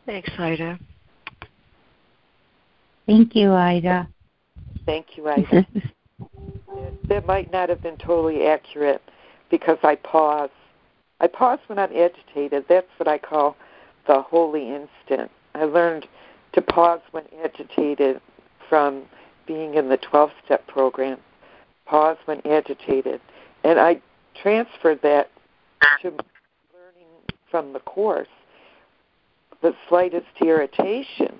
Thanks, Ida. Thank you, Ida. Thank you, Ida. <laughs> that might not have been totally accurate because I pause. I pause when I'm agitated. That's what I call the holy instant. I learned to pause when agitated from being in the 12 step program. Pause when agitated. And I transferred that to learning from the course. The slightest irritation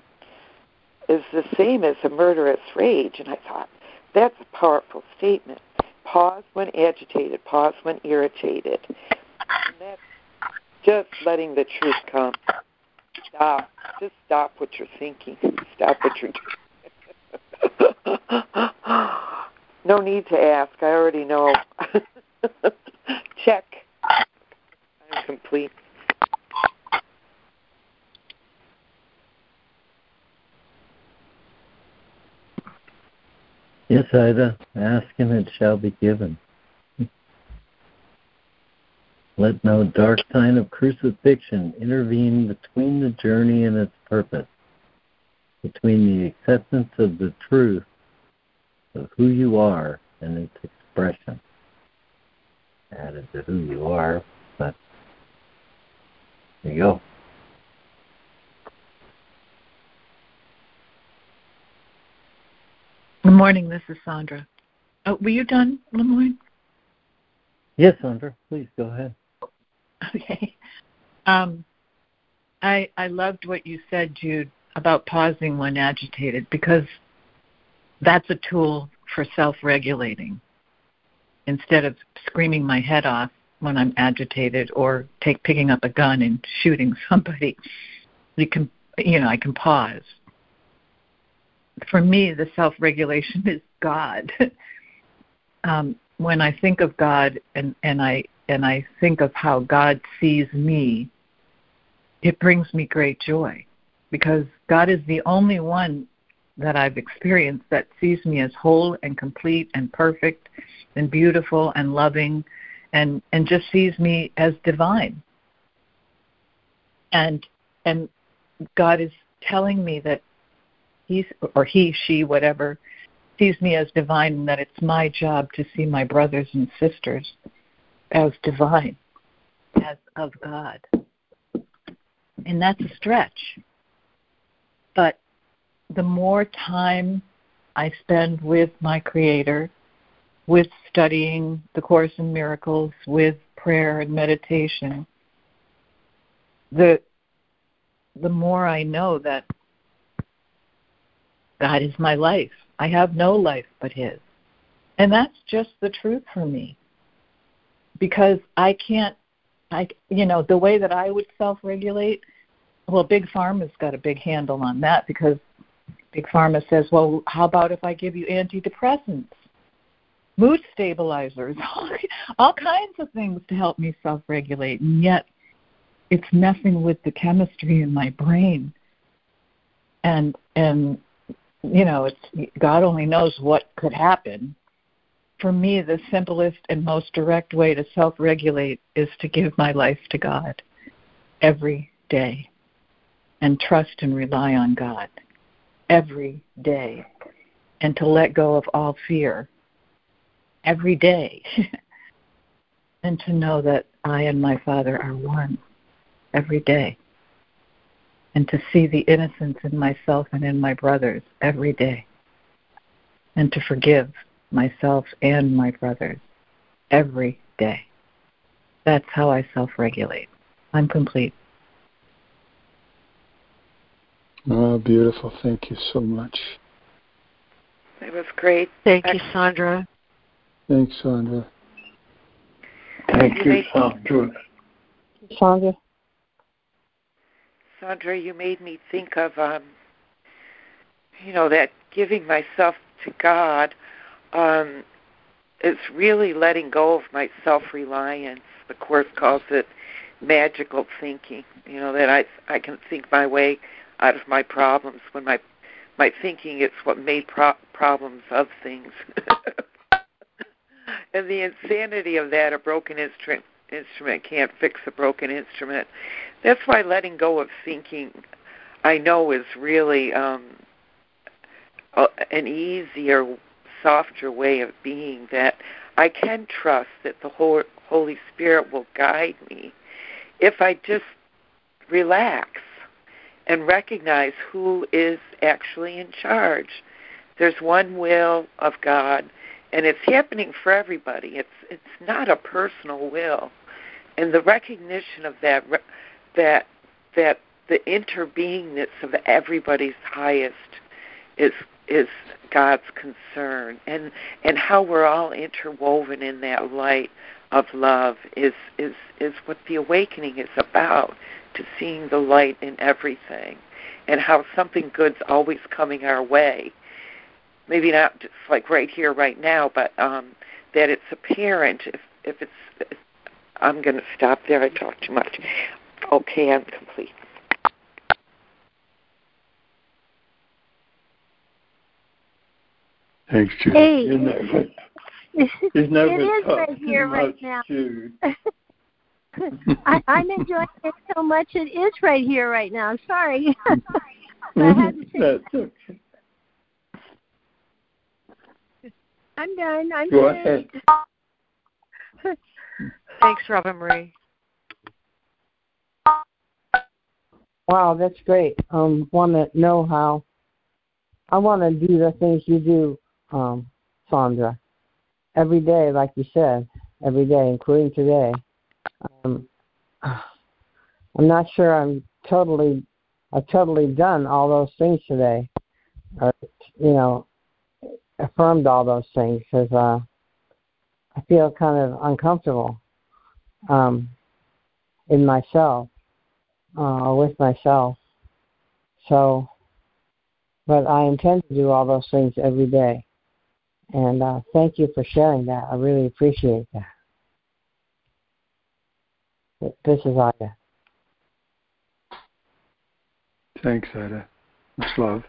is the same as a murderous rage. And I thought, that's a powerful statement. Pause when agitated, pause when irritated. And that's just letting the truth come. Stop. Just stop what you're thinking. Stop what you're doing. <laughs> no need to ask. I already know. <laughs> Check. I'm complete. Yes, Ida, ask and it shall be given. <laughs> Let no dark sign of crucifixion intervene between the journey and its purpose, between the acceptance of the truth of who you are and its expression. Added to who you are, but there you go. Good morning. This is Sandra. Oh, were you done, LeMoyne? Yes, Sandra. Please go ahead. Okay. Um, I I loved what you said, Jude, about pausing when agitated because that's a tool for self-regulating. Instead of screaming my head off when I'm agitated or take picking up a gun and shooting <laughs> somebody, you can you know I can pause for me, the self regulation is God. <laughs> um, when I think of God and, and I and I think of how God sees me, it brings me great joy because God is the only one that I've experienced that sees me as whole and complete and perfect and beautiful and loving and and just sees me as divine. And and God is telling me that he's or he, she, whatever, sees me as divine and that it's my job to see my brothers and sisters as divine, as of God. And that's a stretch. But the more time I spend with my Creator, with studying the Course in Miracles, with prayer and meditation, the the more I know that God is my life. I have no life but His. And that's just the truth for me. Because I can't, I, you know, the way that I would self regulate, well, Big Pharma's got a big handle on that because Big Pharma says, well, how about if I give you antidepressants, mood stabilizers, <laughs> all kinds of things to help me self regulate. And yet it's messing with the chemistry in my brain. And and you know, it's God only knows what could happen. For me, the simplest and most direct way to self-regulate is to give my life to God every day and trust and rely on God every day and to let go of all fear every day <laughs> and to know that I and my Father are one every day and to see the innocence in myself and in my brothers every day, and to forgive myself and my brothers every day. That's how I self regulate. I'm complete. Oh, beautiful. Thank you so much. It was great. Thank you, Sandra. Thanks, Sandra. Thank you, Sandra. Sandra. Sandra, you made me think of, um, you know, that giving myself to God. Um, is really letting go of my self reliance. The course calls it magical thinking. You know that I I can think my way out of my problems when my my thinking it's what made pro- problems of things. <laughs> and the insanity of that, a broken instrument instrument can't fix a broken instrument. That's why letting go of thinking, I know, is really um, an easier, softer way of being. That I can trust that the Holy Spirit will guide me if I just relax and recognize who is actually in charge. There's one will of God, and it's happening for everybody. It's it's not a personal will, and the recognition of that that that the interbeingness of everybody's highest is is God's concern, and and how we're all interwoven in that light of love is is is what the awakening is about to seeing the light in everything. And how something good's always coming our way. Maybe not just like right here right now but um that it's apparent. If if it's i'm going to stop there. I talk too much okay i'm complete Thanks, Jude. Hey, You're never, it never is talk right here right now. Jude. <laughs> I, I'm enjoying it so much. It is right here right now. Sorry. <laughs> I had to mm-hmm. say That's okay. I'm done. I'm Go finished. ahead. <laughs> Thanks, Robin Marie. Wow, that's great. Um, want to know how? I want to do the things you do, um, Sandra, every day, like you said, every day, including today. Um, <sighs> I'm not sure I'm totally, I've totally done all those things today, or you know, affirmed all those things because uh, I feel kind of uncomfortable um, in myself uh, with myself. So, but I intend to do all those things every day. And uh, thank you for sharing that. I really appreciate that. This is Ida. Thanks, Ida. Much love.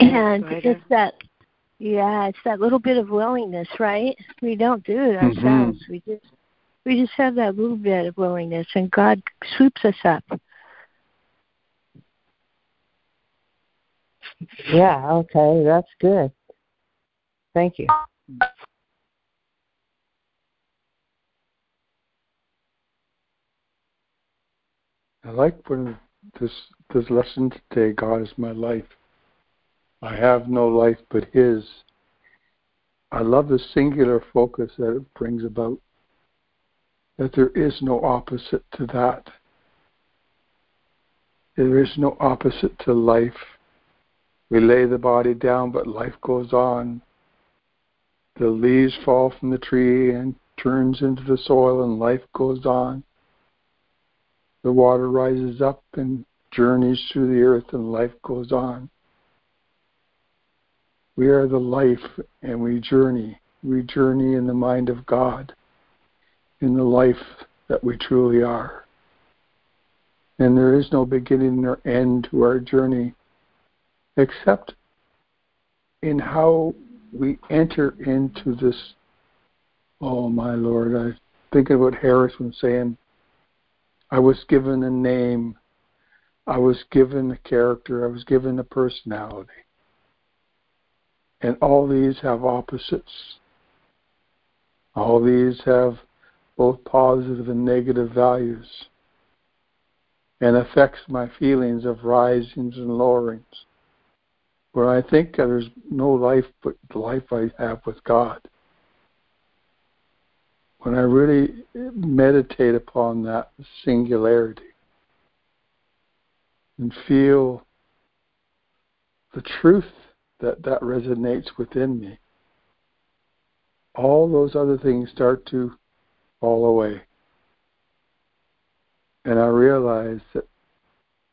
And Ida. it's that, yeah, it's that little bit of willingness, right? We don't do it Mhm. ourselves. We just, we just have that little bit of willingness, and God swoops us up. Yeah, okay, that's good. Thank you. I like when this this lesson today, God is my life. I have no life but his. I love the singular focus that it brings about. That there is no opposite to that. There is no opposite to life. We lay the body down, but life goes on. The leaves fall from the tree and turns into the soil, and life goes on. The water rises up and journeys through the earth, and life goes on. We are the life, and we journey. We journey in the mind of God, in the life that we truly are. And there is no beginning or end to our journey except in how we enter into this. Oh, my Lord, I think of what Harris was saying. I was given a name. I was given a character. I was given a personality. And all these have opposites. All these have both positive and negative values and affects my feelings of risings and lowerings. Where I think there's no life but the life I have with God. When I really meditate upon that singularity and feel the truth that that resonates within me, all those other things start to fall away. And I realize that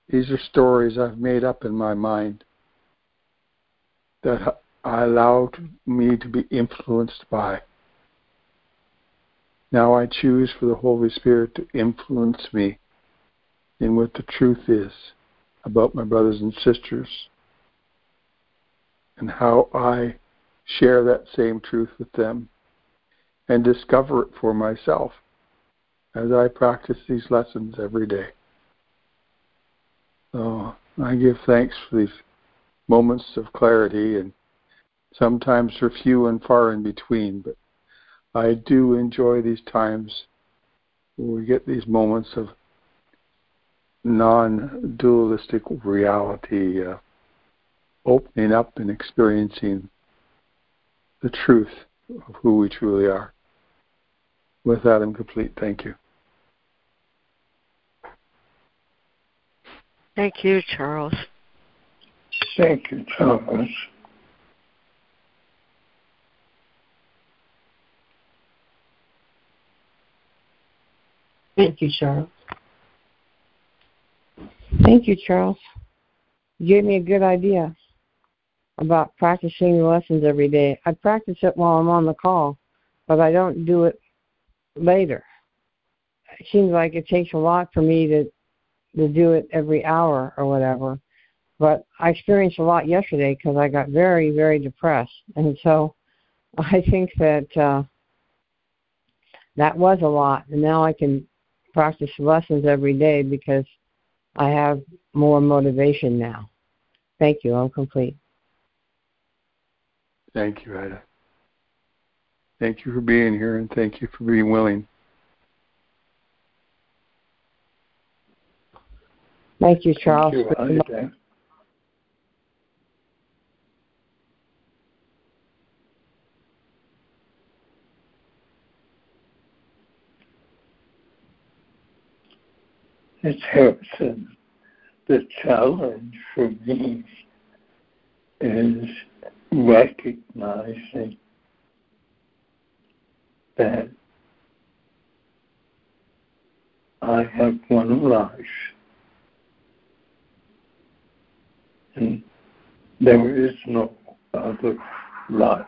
these are stories I've made up in my mind that I allowed me to be influenced by. Now I choose for the Holy Spirit to influence me in what the truth is about my brothers and sisters and how I share that same truth with them and discover it for myself as I practice these lessons every day. So I give thanks for these moments of clarity and sometimes they're few and far in between, but I do enjoy these times where we get these moments of non dualistic reality uh, opening up and experiencing the truth of who we truly are. With that, I'm complete. Thank you. Thank you, Charles. Thank you, Charles. Thank you, Charles. Thank you, Charles. You gave me a good idea about practicing the lessons every day. I practice it while I'm on the call, but I don't do it later. It seems like it takes a lot for me to to do it every hour or whatever. But I experienced a lot yesterday because I got very, very depressed, and so <laughs> I think that uh, that was a lot. And now I can practice lessons every day because I have more motivation now. Thank you. I'm complete. Thank you, Ida. Thank you for being here and thank you for being willing. Thank you, Charles. Thank you, Ida. It's Harrison. The challenge for me is recognizing that I have one life and there is no other life.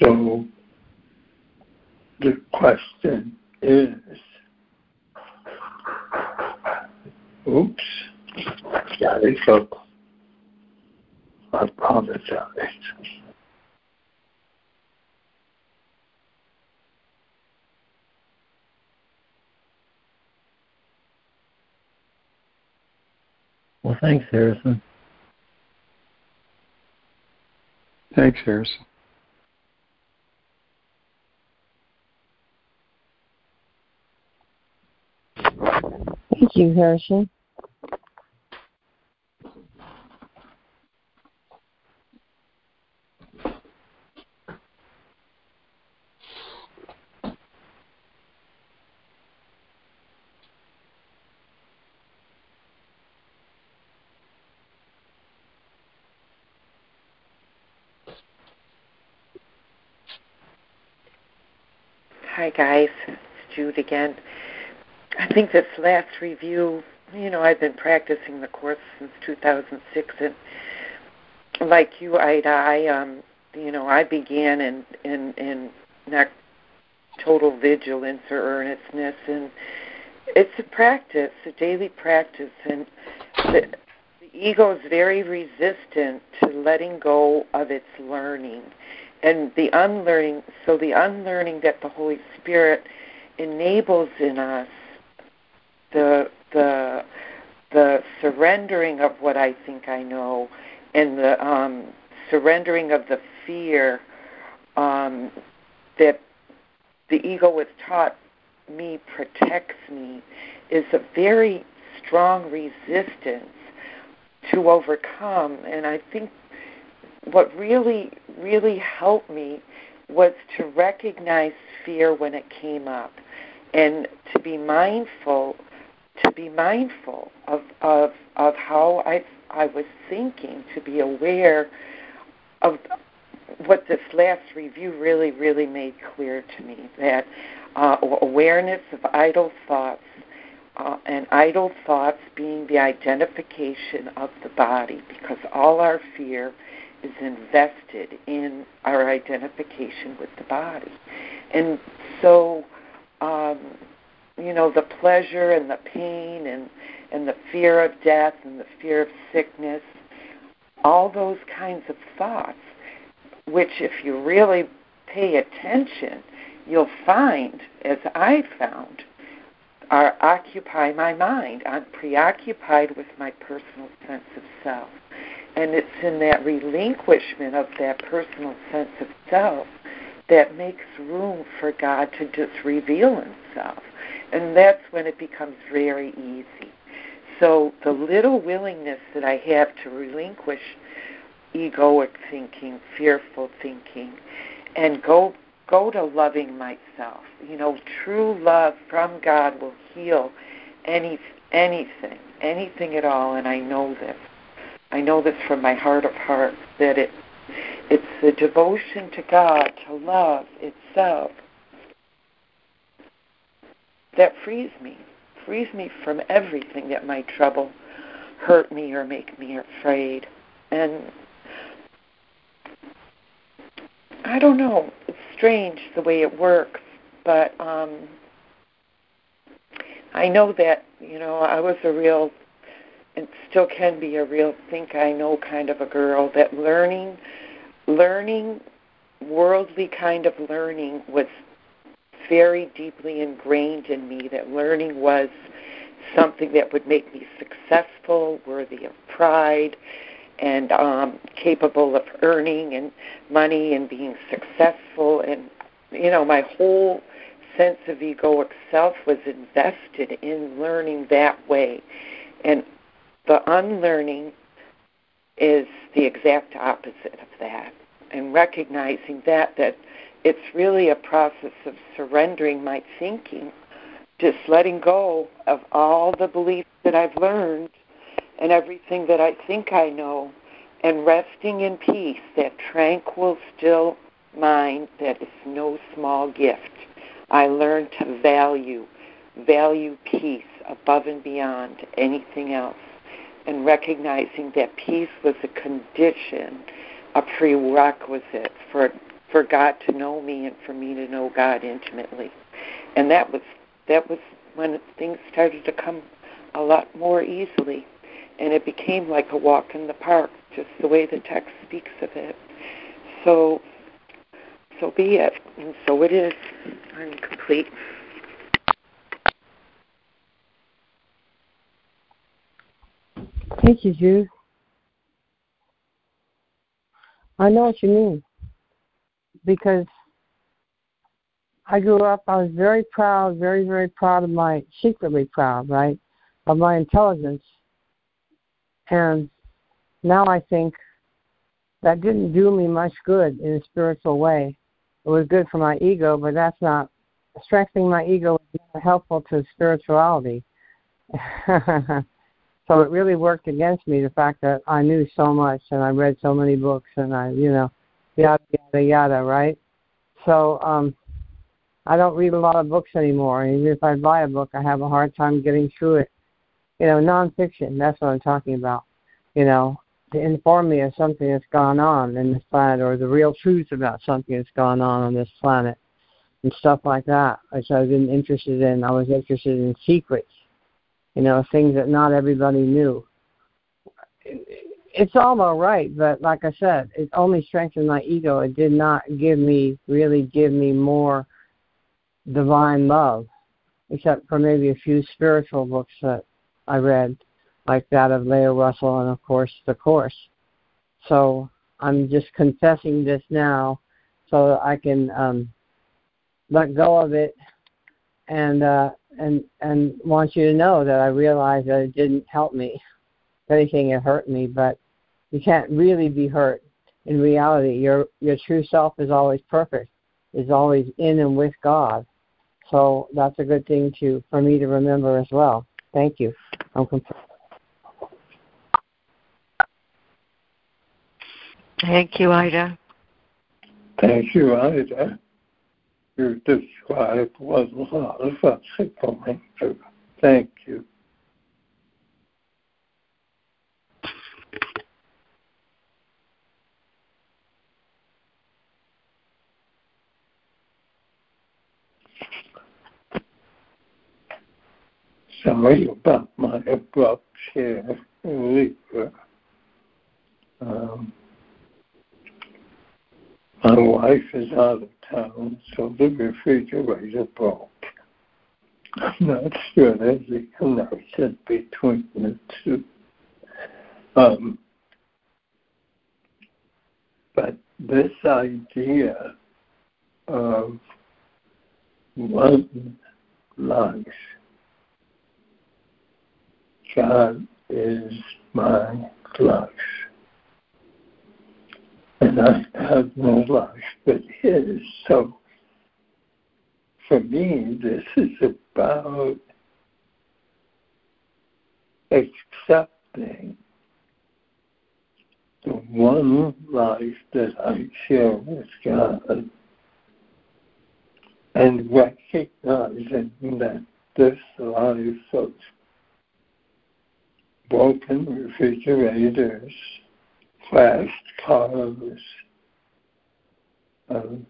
So the question is, oops, got it go. I apologize. Well, thanks, Harrison. Thanks, Harrison. Thank you, Harrison. Hi, guys. It's Jude again. I think this last review, you know, I've been practicing the course since 2006, and like you, Ida, I, um, you know, I began in in in not total vigilance or earnestness, and it's a practice, a daily practice, and the, the ego is very resistant to letting go of its learning and the unlearning so the unlearning that the holy spirit enables in us the the the surrendering of what i think i know and the um surrendering of the fear um that the ego was taught me protects me is a very strong resistance to overcome. And i think what really, really helped me was to recognize fear when it came up and to be mindful to be mindful of of of how I I was thinking, to be aware of what this last review really, really made clear to me that uh, awareness of idle thoughts uh, and idle thoughts being the identification of the body, because all our fear is invested in our identification with the body. And so, um, you know, the pleasure and the pain and, and the fear of death and the fear of sickness, all those kinds of thoughts, which if you really pay attention, you'll find, as I found, are occupy my mind. I'm preoccupied with my personal sense of self. And it's in that relinquishment of that personal sense of self that makes room for God to just reveal himself. And that's when it becomes very easy. So the little willingness that I have to relinquish egoic thinking, fearful thinking, and go go to loving myself. You know, true love from God will heal any anything, anything at all, and I know this. I know this from my heart of hearts that it it's the devotion to God, to love itself that frees me, frees me from everything that might trouble, hurt me or make me afraid. And I don't know, it's strange the way it works, but um I know that, you know, I was a real and still can be a real think I know kind of a girl that learning learning worldly kind of learning was very deeply ingrained in me that learning was something that would make me successful, worthy of pride, and um, capable of earning and money and being successful. And you know, my whole sense of egoic self was invested in learning that way. And the unlearning is the exact opposite of that. And recognizing that that it's really a process of surrendering my thinking, just letting go of all the beliefs that I've learned and everything that I think I know, and resting in peace, that tranquil, still mind that is no small gift. I learned to value, value peace above and beyond anything else, and recognizing that peace was a condition, a prerequisite for for God to know me and for me to know God intimately. And that was that was when things started to come a lot more easily and it became like a walk in the park, just the way the text speaks of it. So so be it. And so it is. I'm complete. Thank you, Jude. I know what you mean because I grew up, I was very proud, very, very proud of my, secretly proud, right, of my intelligence. And now I think that didn't do me much good in a spiritual way. It was good for my ego, but that's not, strengthening my ego is not helpful to spirituality. <laughs> so it really worked against me, the fact that I knew so much and I read so many books and I, you know, yada yada yada, right? So um I don't read a lot of books anymore. Even if I buy a book, I have a hard time getting through it. You know, nonfiction. That's what I'm talking about. You know, to inform me of something that's gone on in this planet, or the real truth about something that's gone on on this planet, and stuff like that, which I've been interested in. I was interested in secrets. You know, things that not everybody knew it's all all right, but like I said, it only strengthened my ego. It did not give me really give me more divine love, except for maybe a few spiritual books that I read, like that of Leo Russell and of course the Course. So I'm just confessing this now, so that I can um, let go of it, and uh, and and want you to know that I realize that it didn't help me. If anything, it hurt me, but you can't really be hurt. In reality, your your true self is always perfect, is always in and with God. So that's a good thing to for me to remember as well. Thank you. I'm complete. Thank you, Ida. Thank you, Ida. You described was a lot of going through. Thank you. Sorry about my abrupt share earlier. Um, my wife is out of town, so the refrigerator broke. I'm not sure there's a connection between the two. Um, but this idea of one life, God is my life. And I have no life but His. So for me, this is about accepting the one life that I share with God and recognizing that this life of broken refrigerators, crashed cars, um,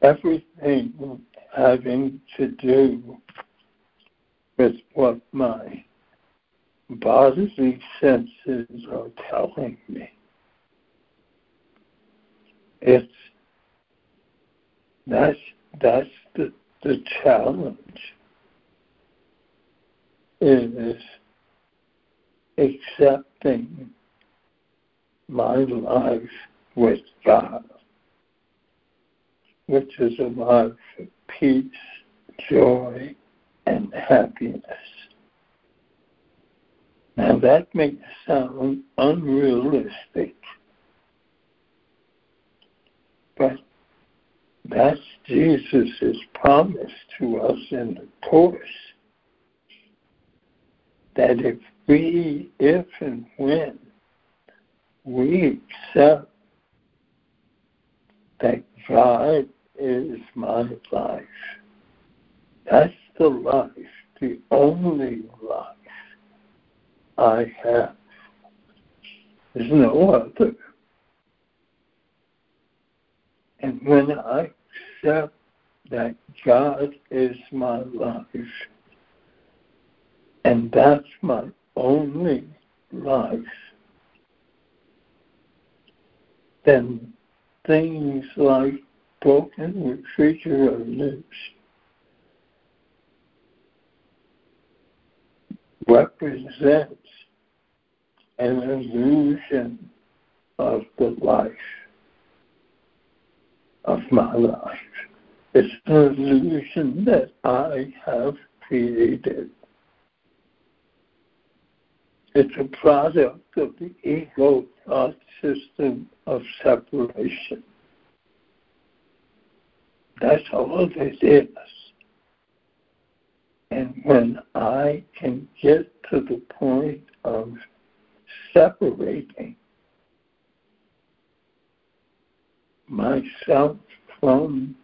everything having to do with what my bodily senses are telling me. It's that's that's the the challenge is accepting my life with God which is a life of peace, joy, and happiness. Now that may sound unrealistic, but that's Jesus' promise to us in the Course. That if we, if and when we accept that God is my life. That's the life, the only life I have. There's no other. And when I accept that God is my life, and that's my only life, then things like broken refrigerators represents an illusion of the life of my life. It's an illusion that I have created. It's a product of the ego thought system of separation. That's all it is. And when I can get to the point of separating myself from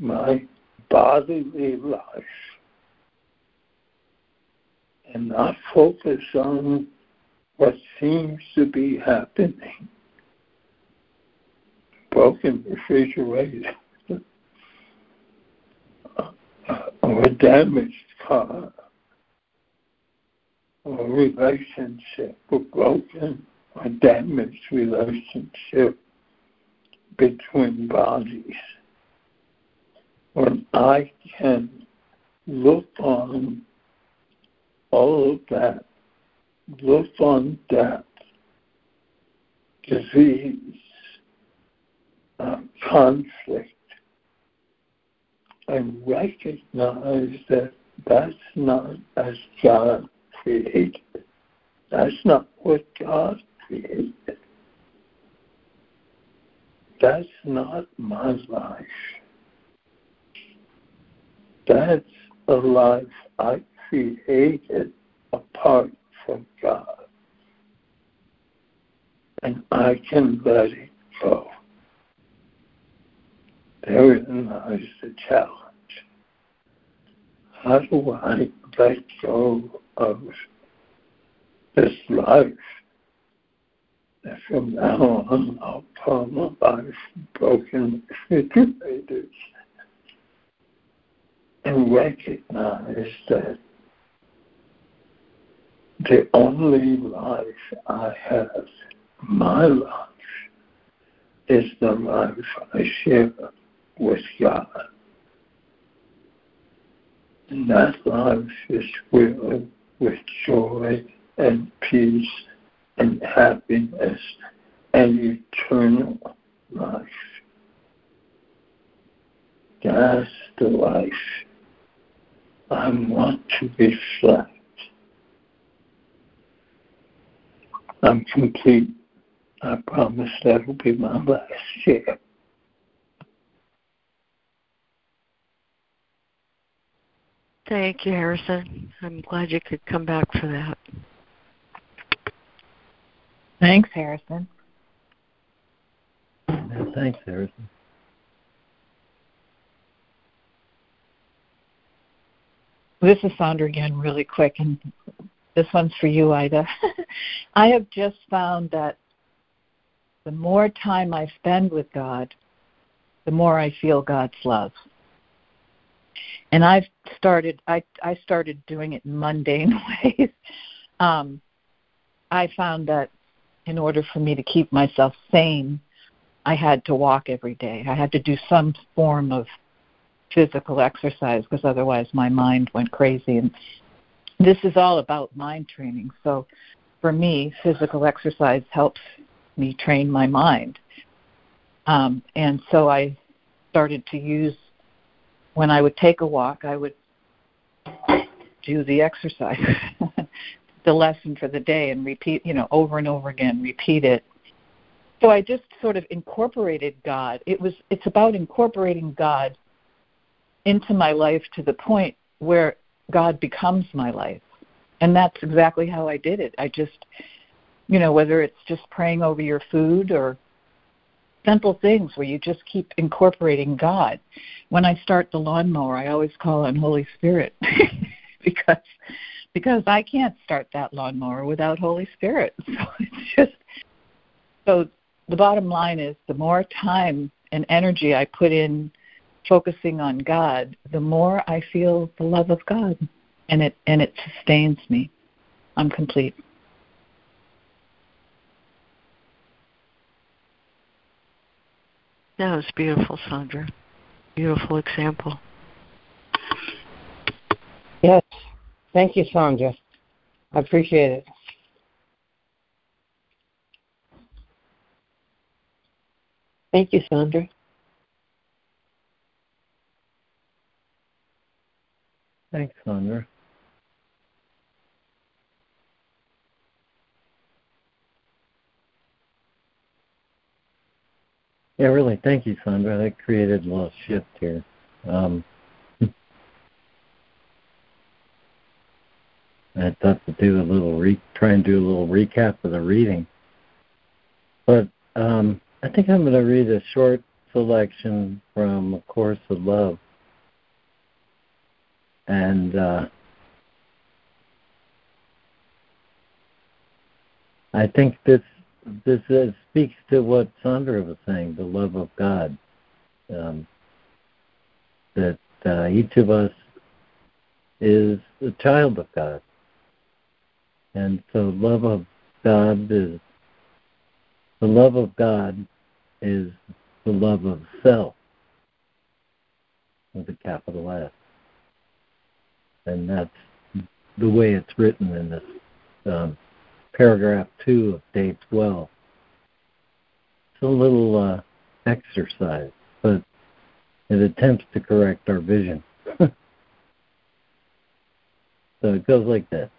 my bodily life and not focus on what seems to be happening. Broken refrigerator <laughs> or a damaged car or relationship, a broken or damaged relationship between bodies. When I can look on all of that, look on death, disease, uh, conflict, and recognize that that's not as God created. That's not what God created. That's not my life. That's a life I created apart from God. And I can let it go. Therein lies the challenge. how do I let go of this life? And from now on, I'll call my life broken refrigerators and recognize that the only life I have, my life, is the life I share with God. And that life is filled with joy and peace and happiness and eternal life. That's the life I want to reflect. I'm complete. I promise that'll be my last share. Thank you, Harrison. I'm glad you could come back for that. Thanks, Harrison. Yeah, thanks, Harrison. This is Sandra again, really quick, and this one's for you, Ida. <laughs> I have just found that the more time I spend with God, the more I feel God's love. And I've started I I started doing it in mundane <laughs> ways. Um I found that in order for me to keep myself sane, I had to walk every day. I had to do some form of physical exercise because otherwise my mind went crazy and this is all about mind training. So for me physical exercise helps me train my mind. Um, and so i started to use when i would take a walk i would do the exercise <laughs> the lesson for the day and repeat you know over and over again repeat it. So i just sort of incorporated god. It was it's about incorporating god into my life to the point where God becomes my life. And that's exactly how I did it. I just, you know, whether it's just praying over your food or simple things where you just keep incorporating God. When I start the lawnmower, I always call on Holy Spirit <laughs> because because I can't start that lawnmower without Holy Spirit. <laughs> So it's just so the bottom line is the more time and energy I put in focusing on God, the more I feel the love of God, and it and it sustains me. I'm complete. That was beautiful, Sandra. Beautiful example. Yes. Thank you, Sandra. I appreciate it. Thank you, Sandra. Thanks, Sandra. Yeah, really. Thank you, Sandra. That created a little shift here. Um, <laughs> I thought to do a little re- try and do a little recap of the reading, but um, I think I'm going to read a short selection from A Course of Love and uh, I think this this uh, speaks to what Sandra was saying, the love of God. Um, that uh, each of us is a child of God, and so love of God is the love of God is the love of self with a capital S and that's the way it's written in this um, paragraph two of day 12. It's a little uh, exercise, but it attempts to correct our vision. <laughs> so it goes like this.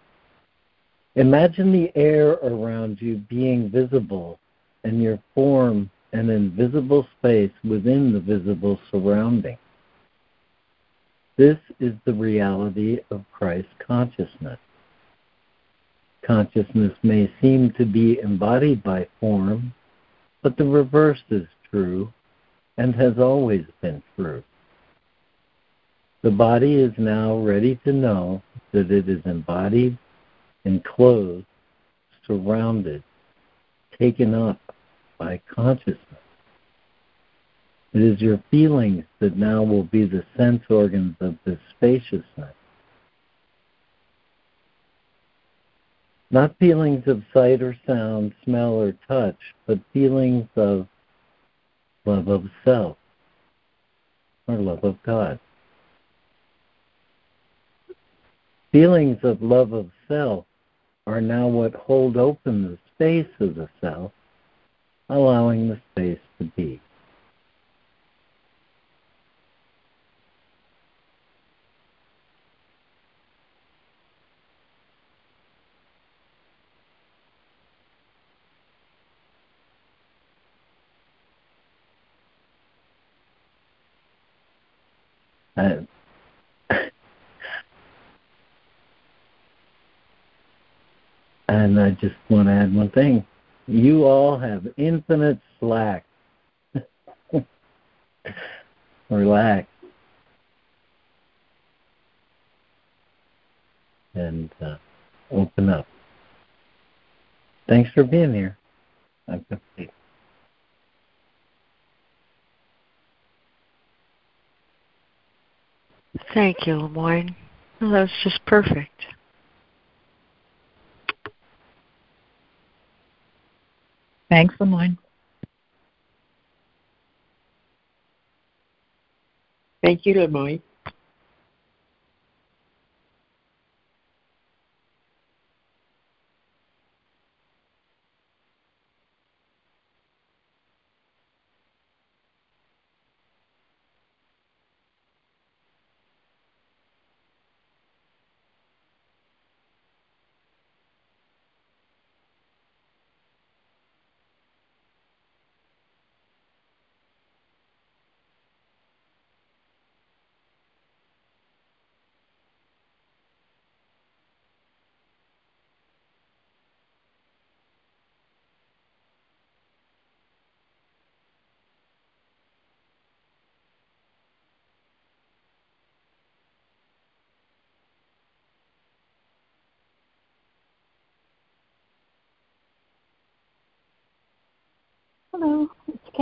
Imagine the air around you being visible and your form an invisible space within the visible surrounding. This is the reality of Christ consciousness. Consciousness may seem to be embodied by form, but the reverse is true and has always been true. The body is now ready to know that it is embodied, enclosed, surrounded, taken up by consciousness. It is your feelings that now will be the sense organs of this spaciousness. Not feelings of sight or sound, smell or touch, but feelings of love of self or love of God. Feelings of love of self are now what hold open the space of the self, allowing the space to be. And <laughs> and I just want to add one thing. You all have infinite slack. <laughs> Relax. And uh, open up. Thanks for being here. I'm complete. Thank you, LeMoyne. Well, that was just perfect. Thanks, LeMoyne. Thank you, LeMoyne.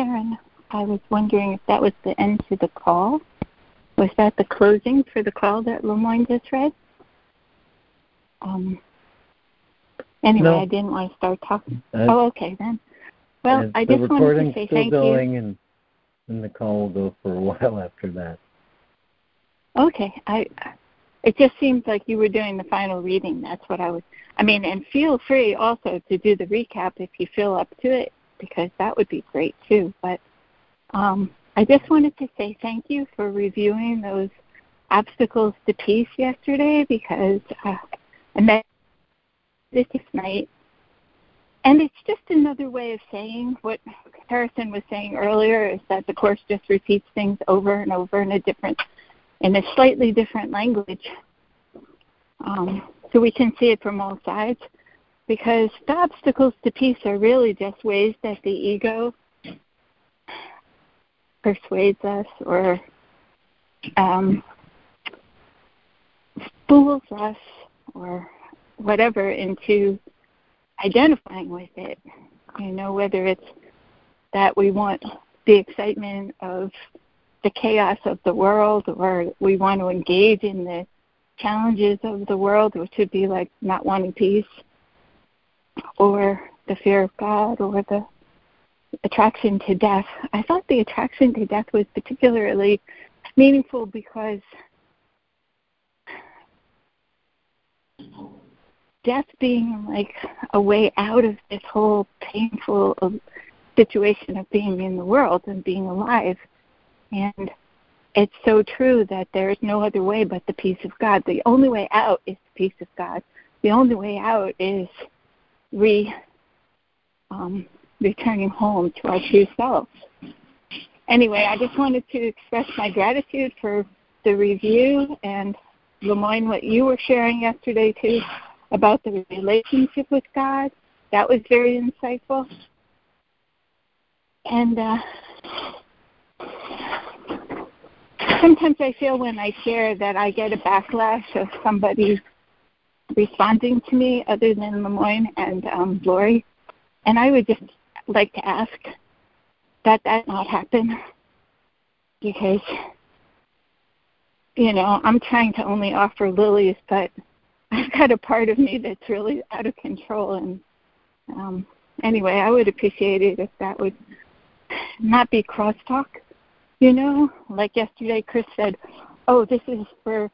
Karen. I was wondering if that was the end to the call. Was that the closing for the call that LeMoyne just read? Um, anyway, No. I didn't want to start talking. Uh, oh, okay then. Well, I just wanted to say still thank going, you. and and the call will go for a <laughs> while after that. Okay, I. It just seems like you were doing the final reading. That's what I was. I mean, and feel free also to do the recap if you feel up to it, because that would be great too. But um, I just wanted to say thank you for reviewing those obstacles to peace yesterday, because uh, I met this night, and it's just another way of saying what Harrison was saying earlier: is that the course just repeats things over and over in a different in a slightly different language. Um, so we can see it from all sides because the obstacles to peace are really just ways that the ego persuades us or um, fools us or whatever into identifying with it. You know, whether it's that we want the excitement of the chaos of the world or we want to engage in the challenges of the world, which would be like not wanting peace, or the fear of God, or the attraction to death. I thought the attraction to death was particularly meaningful because death being like a way out of this whole painful uh, situation of being in the world and being alive. And it's so true that there is no other way but the peace of God. The only way out is the peace of God. The only way out is re um, returning home to our true selves. Anyway, I just wanted to express my gratitude for the review and LeMoyne, what you were sharing yesterday too about the relationship with God. That was very insightful. And uh, sometimes I feel when I share that I get a backlash of somebody responding to me other than LeMoyne and um, Lori. And I would just like to ask that that not happen because, you know, I'm trying to only offer lilies, but I've got a part of me that's really out of control. And um, anyway, I would appreciate it if that would not be crosstalk. You know, like yesterday, Chris said, "Oh, this is for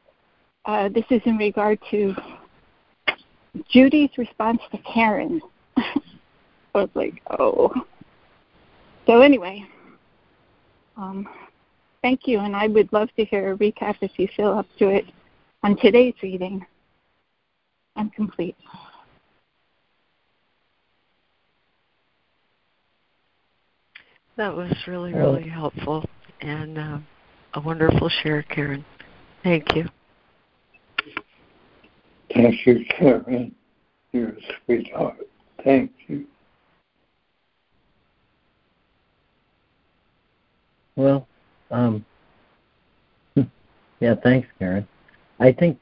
uh, this is in regard to Judy's response to Karen." <laughs> I was like, "Oh." So anyway, um, thank you, and I would love to hear a recap if you feel up to it on today's reading. I'm complete. That was really, really helpful and uh, a wonderful share, Karen. Thank you. Thank you, Karen. You're a sweetheart. Thank you. Well, um, <laughs> yeah, thanks, Karen. I think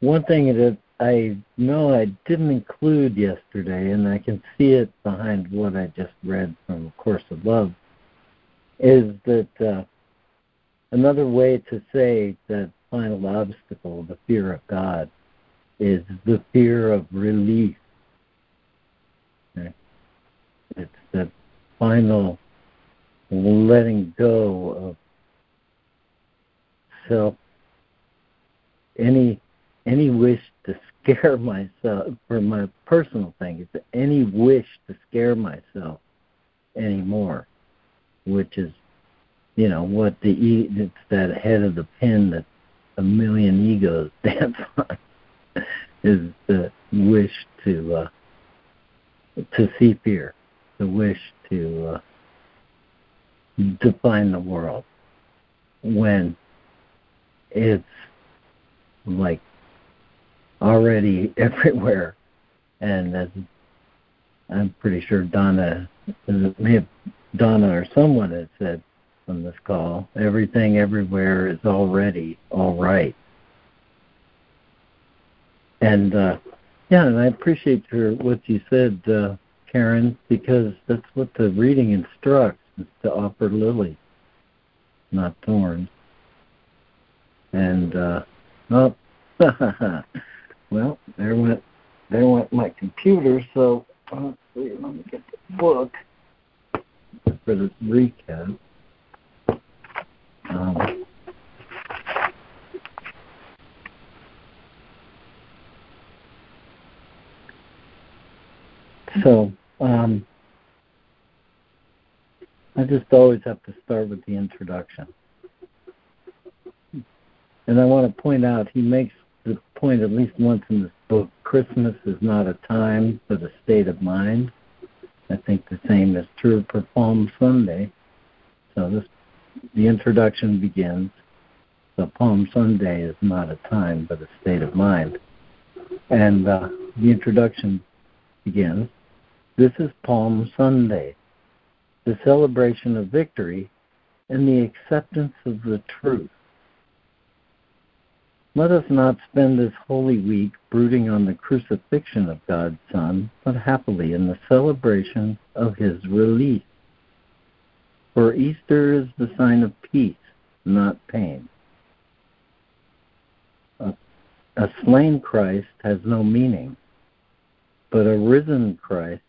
one thing that I know I didn't include yesterday, and I can see it behind what I just read from Course of Love, is that uh, another way to say that final obstacle, the fear of God, is the fear of release. It's the final letting go of self. Any any wish to scare <laughs> myself for my personal thing it's any wish to scare myself anymore which is you know what the it's that head of the pin that a million egos <laughs> dance on is the wish to uh to see fear the wish to uh define the world when it's like already <laughs> everywhere and as I'm pretty sure Donna may have Donna or someone had said on this call, everything everywhere is already all right. And uh yeah, and I appreciate your what you said, uh, Karen, because that's what the reading instructs is to offer lilies, not thorns. And uh oh <laughs> well, there went there went my computer, so let's see, let me get the book for this recap. Um, so um, I just always have to start with the introduction. And I want to point out, he makes the point at least once in this book Christmas is not a time, but a state of mind. I think the same is true for Palm Sunday. So this, the introduction begins. So Palm Sunday is not a time, but a state of mind. And uh, the introduction begins. This is Palm Sunday, the celebration of victory and the acceptance of the truth. Let us not spend this holy week brooding on the crucifixion of God's Son, but happily in the celebration of his release. For Easter is the sign of peace, not pain. A, a slain Christ has no meaning, but a risen Christ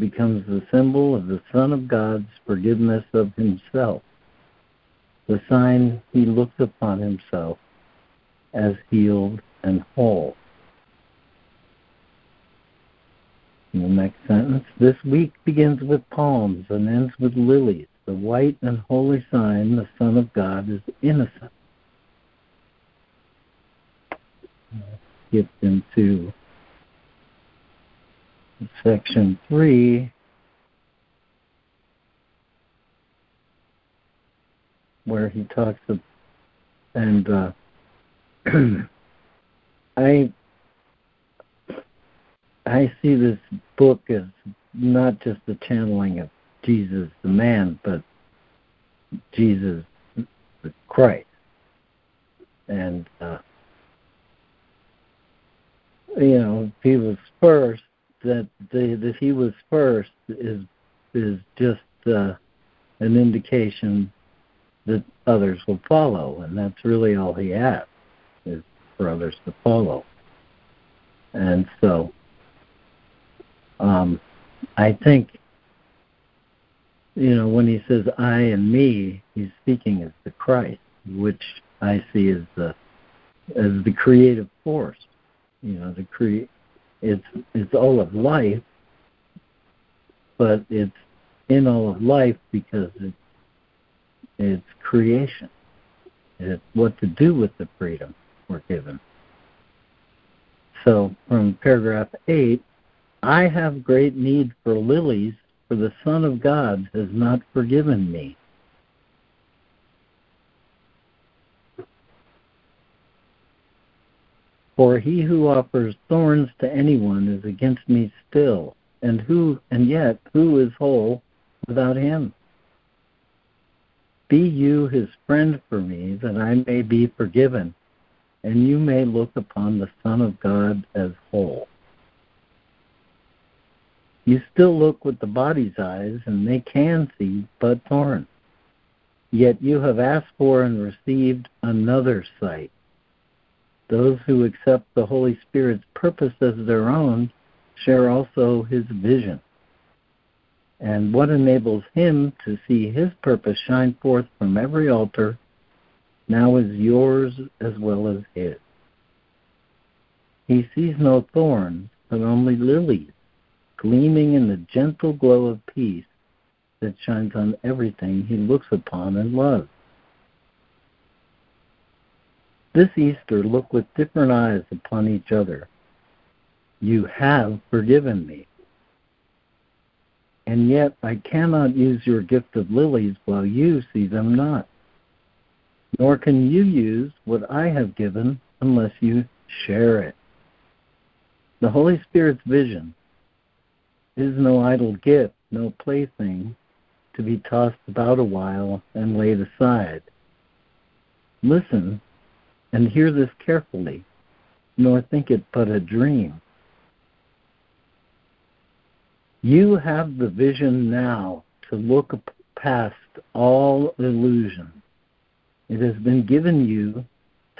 becomes the symbol of the Son of God's forgiveness of himself, the sign he looks upon himself as healed and whole. In the next sentence, this week begins with palms and ends with lilies. The white and holy sign the Son of God is innocent. Get into section three, where he talks of, and uh, <clears throat> I I see this book as not just the channeling of Jesus the man, but Jesus the Christ. And uh, you know, he was first, that that he was first is is just uh, an indication that others will follow, and that's really all he asks is for others to follow. And so, um, I think, you know, when he says "I and me," he's speaking as the Christ, which I see as the as the creative force. You know, the cre it's it's all of life, but it's in all of life because it's it's creation. It's what to do with the freedom we're given. So from paragraph eight, I have great need for lilies, for the Son of God has not forgiven me. For he who offers thorns to anyone is against me still, and who and yet who is whole without him? Be you his friend for me, that I may be forgiven, and you may look upon the Son of God as whole. You still look with the body's eyes, and they can see but thorns. Yet you have asked for and received another sight those who accept the Holy Spirit's purpose as their own share also his vision. And what enables him to see his purpose shine forth from every altar now is yours as well as his. He sees no thorns, but only lilies, gleaming in the gentle glow of peace that shines on everything he looks upon and loves. This Easter, look with different eyes upon each other. You have forgiven me. And yet I cannot use your gift of lilies while you see them not. Nor can you use what I have given unless you share it. The Holy Spirit's vision is no idle gift, no plaything to be tossed about a while and laid aside. Listen and hear this carefully, nor think it but a dream. You have the vision now to look past all illusion. It has been given you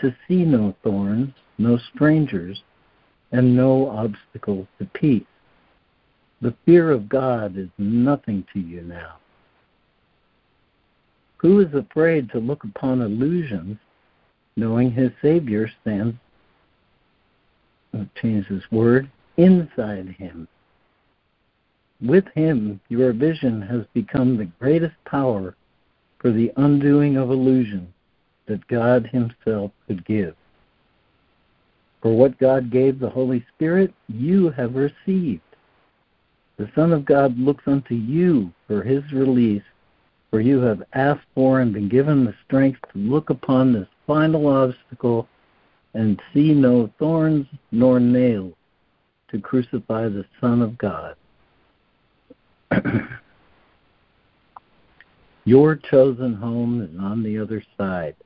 to see no thorns, no strangers, and no obstacles to peace. The fear of God is nothing to you now. Who is afraid to look upon illusions knowing his Savior stands, I'll change this word, inside him. With him, your vision has become the greatest power for the undoing of illusion that God himself could give. For what God gave the Holy Spirit, you have received. The Son of God looks unto you for his release, for you have asked for and been given the strength to look upon this final obstacle and see no thorns nor nails to crucify the Son of God. <clears throat> Your chosen home is on the other side,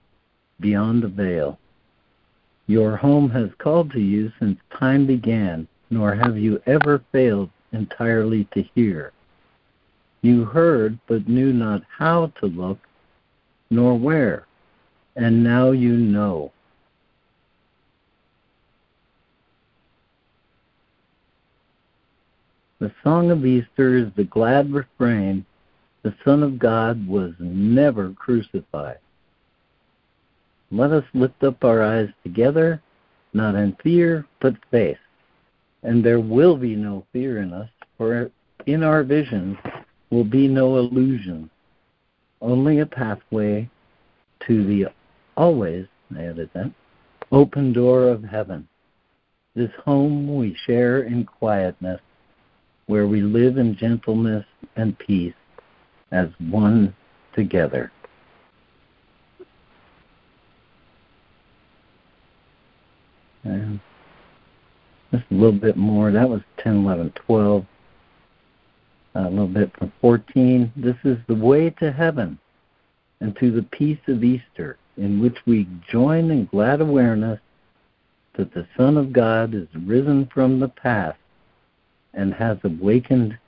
beyond the veil. Your home has called to you since time began, nor have you ever failed entirely to hear. You heard, but knew not how to look, nor where and now you know. The song of Easter is the glad refrain the Son of God was never crucified. Let us lift up our eyes together, not in fear, but faith. And there will be no fear in us, for in our vision will be no illusion, only a pathway to the always, I added that, open door of heaven. This home we share in quietness, where we live in gentleness and peace as one together. And just a little bit more. That was 10, 11, 12. A little bit from 14. This is the way to heaven and to the peace of Easter in which we join in glad awareness that the Son of God is risen from the past and has awakened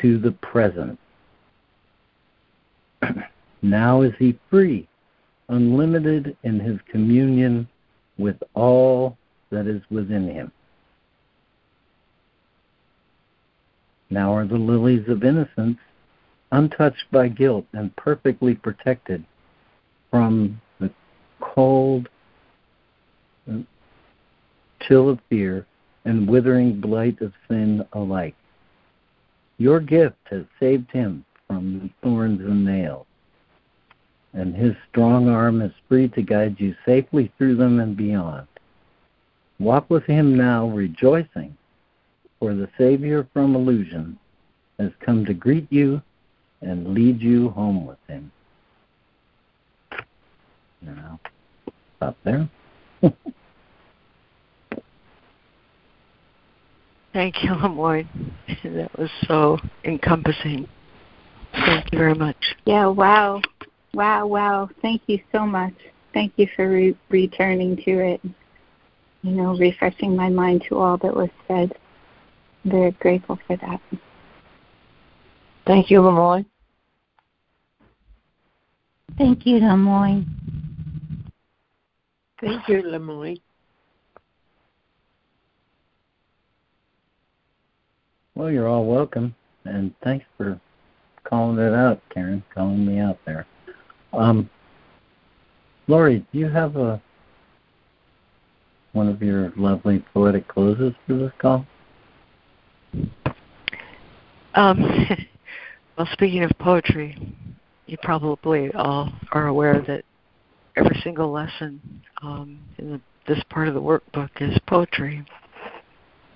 to the present. <clears throat> now is he free, unlimited in his communion with all that is within him. Now are the lilies of innocence untouched by guilt and perfectly protected from cold chill of fear and withering blight of sin alike. Your gift has saved him from the thorns and nails, and his strong arm is free to guide you safely through them and beyond. Walk with him now, rejoicing, for the Savior from illusion has come to greet you and lead you home with him. Now, stop there. Thank you, LeMoyne. That was so encompassing. Thank you very much. Yeah, wow. Wow, wow. Thank you so much. Thank you for re- returning to it. You know, refreshing my mind to all that was said. very grateful for that. Thank you, LeMoyne. Thank you, LeMoyne. Thank you, LeMoyne. Well, you're all welcome, and thanks for calling it out, Karen, calling me out there. Um, Lori, do you have a one of your lovely poetic closes for this call? Um, <laughs> well, speaking of poetry, you probably all are aware that every single lesson um, in the, this part of the workbook is poetry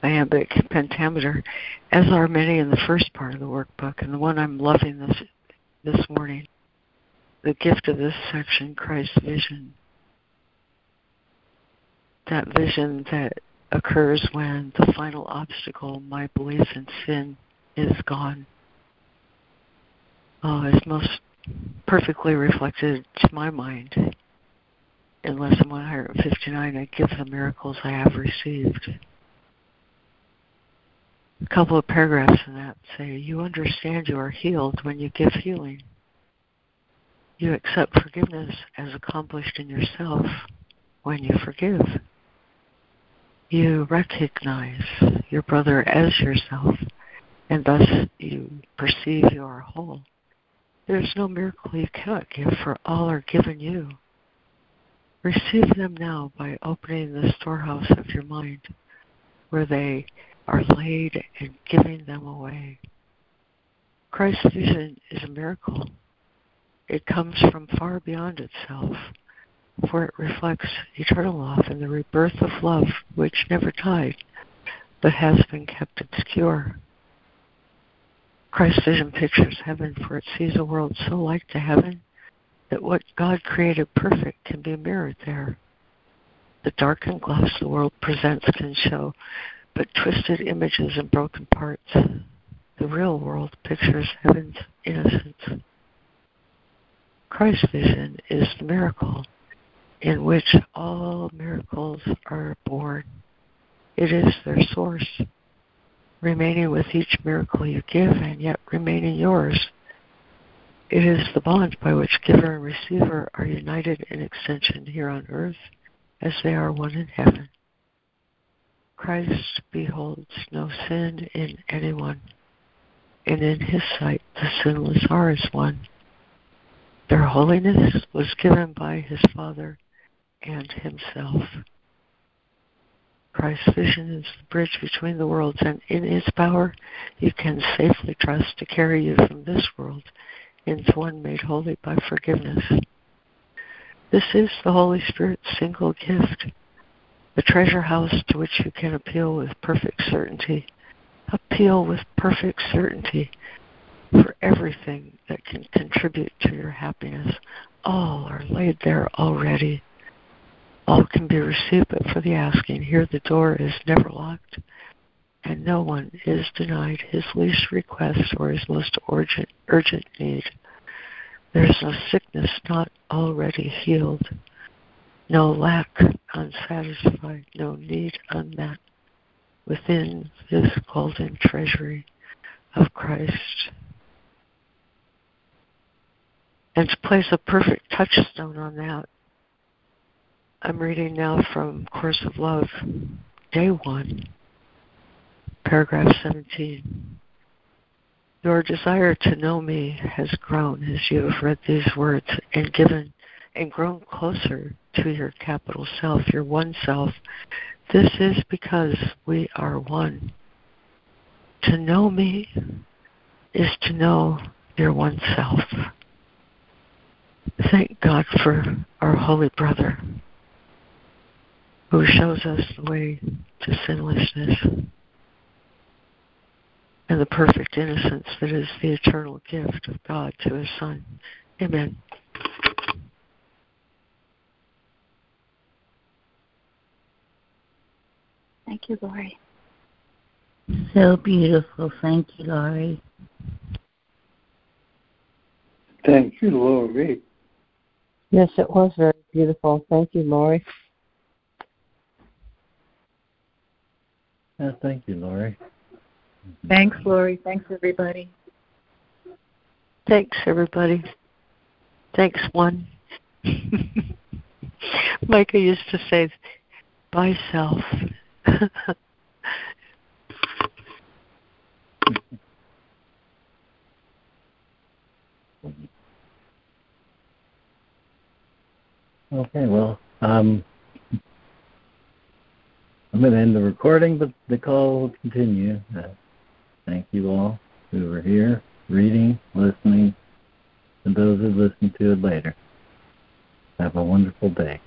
iambic pentameter, as are many in the first part of the workbook, and the one I'm loving this this morning. The gift of this section, Christ's vision. That vision that occurs when the final obstacle, my belief in sin, is gone. Uh, is most perfectly reflected to my mind in lesson 159. I give the miracles I have received a couple of paragraphs in that say, You understand you are healed when you give healing. You accept forgiveness as accomplished in yourself when you forgive. You recognize your brother as yourself, and thus you perceive you are whole. There is no miracle you cannot give, for all are given you. Receive them now by opening the storehouse of your mind, where they are laid and giving them away. Christ's vision is a miracle. It comes from far beyond itself, for it reflects eternal love and the rebirth of love which never died, but has been kept obscure. Christ's vision pictures heaven, for it sees a world so like to heaven that what God created perfect can be mirrored there. The darkened glass the world presents can show but twisted images and broken parts. The real world pictures heaven's innocence. Christ's vision is the miracle in which all miracles are born. It is their source, remaining with each miracle you give and yet remaining yours. It is the bond by which giver and receiver are united in extension here on earth as they are one in heaven. Christ beholds no sin in anyone, and in his sight the sinless are as one. Their holiness was given by his Father and himself. Christ's vision is the bridge between the worlds, and in his power you can safely trust to carry you from this world into one made holy by forgiveness. This is the Holy Spirit's single gift the treasure house to which you can appeal with perfect certainty. Appeal with perfect certainty for everything that can contribute to your happiness. All are laid there already. All can be received but for the asking. Here the door is never locked, and no one is denied his least request or his most urgent, urgent need. There's no sickness not already healed, no lack unsatisfied, no need unmet within this golden treasury of Christ. And to place a perfect touchstone on that, I'm reading now from Course of Love, Day 1, paragraph 17. Your desire to know me has grown as you have read these words and given and grown closer to your capital self, your one self. This is because we are one. To know me is to know your one self. Thank God for our holy brother who shows us the way to sinlessness and the perfect innocence that is the eternal gift of God to his Son. Amen. Thank you, Laurie. So beautiful. Thank you, Laurie. Thank you, Laurie. Yes, it was very beautiful. Thank you, Laurie. Yeah, thank you, Laurie. Thanks, Lori. Thanks, everybody. Thanks, everybody. Thanks, one. <laughs> Micah used to say, by self. <laughs> Okay, well, um, I'm going to end the recording, but the call will continue. Uh, thank you all who were here, reading, listening, and those who listen to it later. Have a wonderful day.